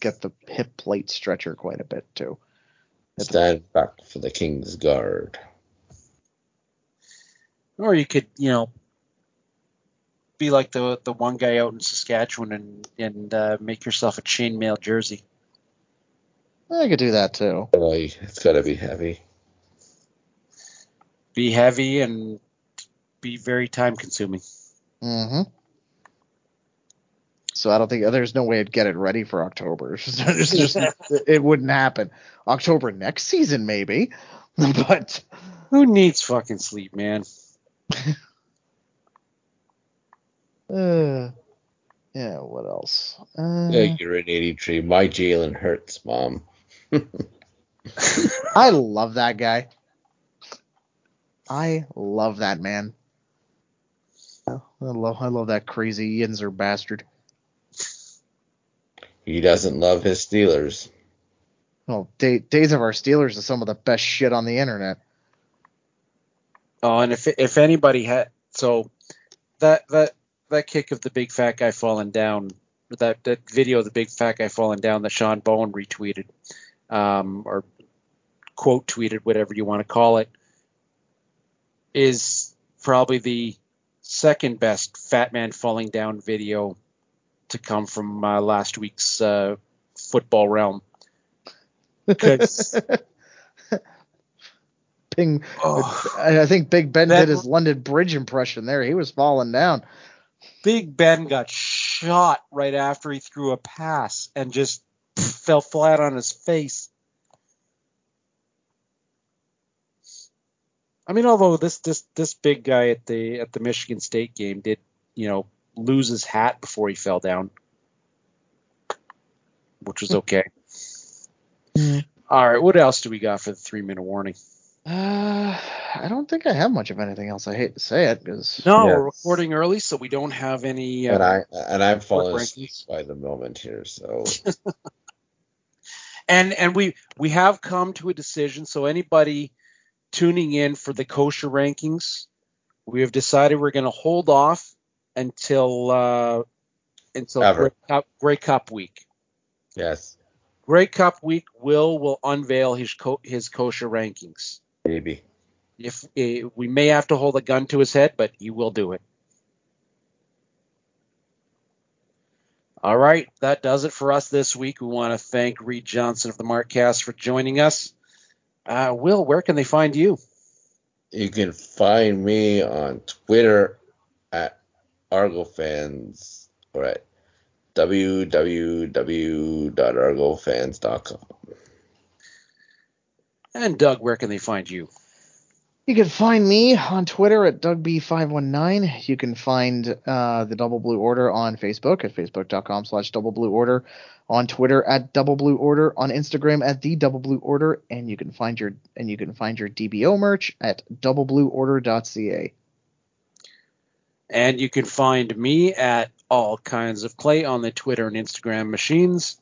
get the hip plate stretcher quite a bit too. Stand back for the King's Guard. Or you could, you know, be like the the one guy out in Saskatchewan and and uh, make yourself a chainmail jersey. I could do that too. Boy, it's gotta be heavy. Be heavy and be very time consuming. hmm So I don't think there's no way I'd get it ready for October. [LAUGHS] There's just, [LAUGHS] it wouldn't happen. October next season maybe, [LAUGHS] but Who needs fucking sleep, man? uh, yeah. What else? Uh, Yeah, you're an 83. My Jalen hurts, mom. I love that guy. I love that man. I love I love that crazy Yinzer bastard. He doesn't love his Steelers. Well, Day, Days of Our Steelers is some of the best shit on the internet. Oh, and if if anybody had so that that that kick of the big fat guy falling down, that that video of the big fat guy falling down that Sean Bowen retweeted, um, or quote tweeted, whatever you want to call it, is probably the second best fat man falling down video to come from uh, last week's uh, football realm. 'Cause- [LAUGHS] Ping, Oh. I I think Big Ben That- did his London Bridge impression there. He was falling down. Big Ben got shot right after he threw a pass and just fell flat on his face. I mean, although this this this big guy at the at the Michigan State game did, you know, lose his hat before he fell down, which was okay. All right, what else do we got for the three minute warning? Uh, I don't think I have much of anything else. I hate to say it because No, Yes. we're recording early, so we don't have any. Uh, And I and I'm falling asleep by the moment here, so [LAUGHS] and and we we have come to a decision so anybody tuning in for the kosher rankings we have decided we're going to hold off until uh until Ever. Grey Cup, Grey Cup week. Yes, Grey Cup week will will unveil his co- his kosher rankings. Maybe. if uh, we may have to hold a gun to his head but he will do it. All right that does it for us this week. We want to thank reid johnson of the markcast for joining us. Uh, will where can they find you? You can find me on Twitter at ArgoFans fans. All right. www.argofans.com. and doug where can they find you You can find me on Twitter at DougB519. You can find uh, the Double Blue Order on Facebook at facebook.com slash Double Blue Order, on Twitter at Double Blue Order, on Instagram at the Double Blue Order, and you can find your and you can find your DBO merch at doubleblueorder.ca. And you can find me at all kinds of clay on the Twitter and Instagram machines.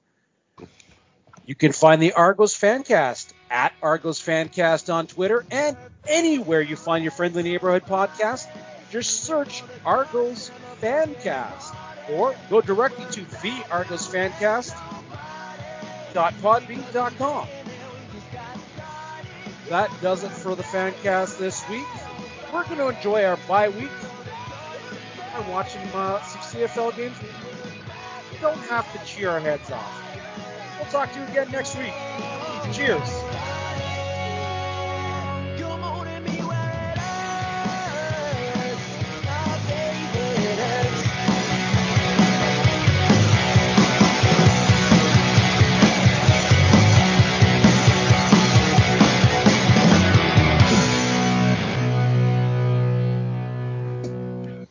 You can find the Argos Fancast at Argos Fancast on Twitter and anywhere you find your friendly neighborhood podcast. Just search Argos Fancast or go directly to the Argos Fancast. That does it for the Fancast this week. We're going to enjoy our bye week and watching uh, some CFL games. We don't have to cheer our heads off. We'll talk to you again next week. Cheers.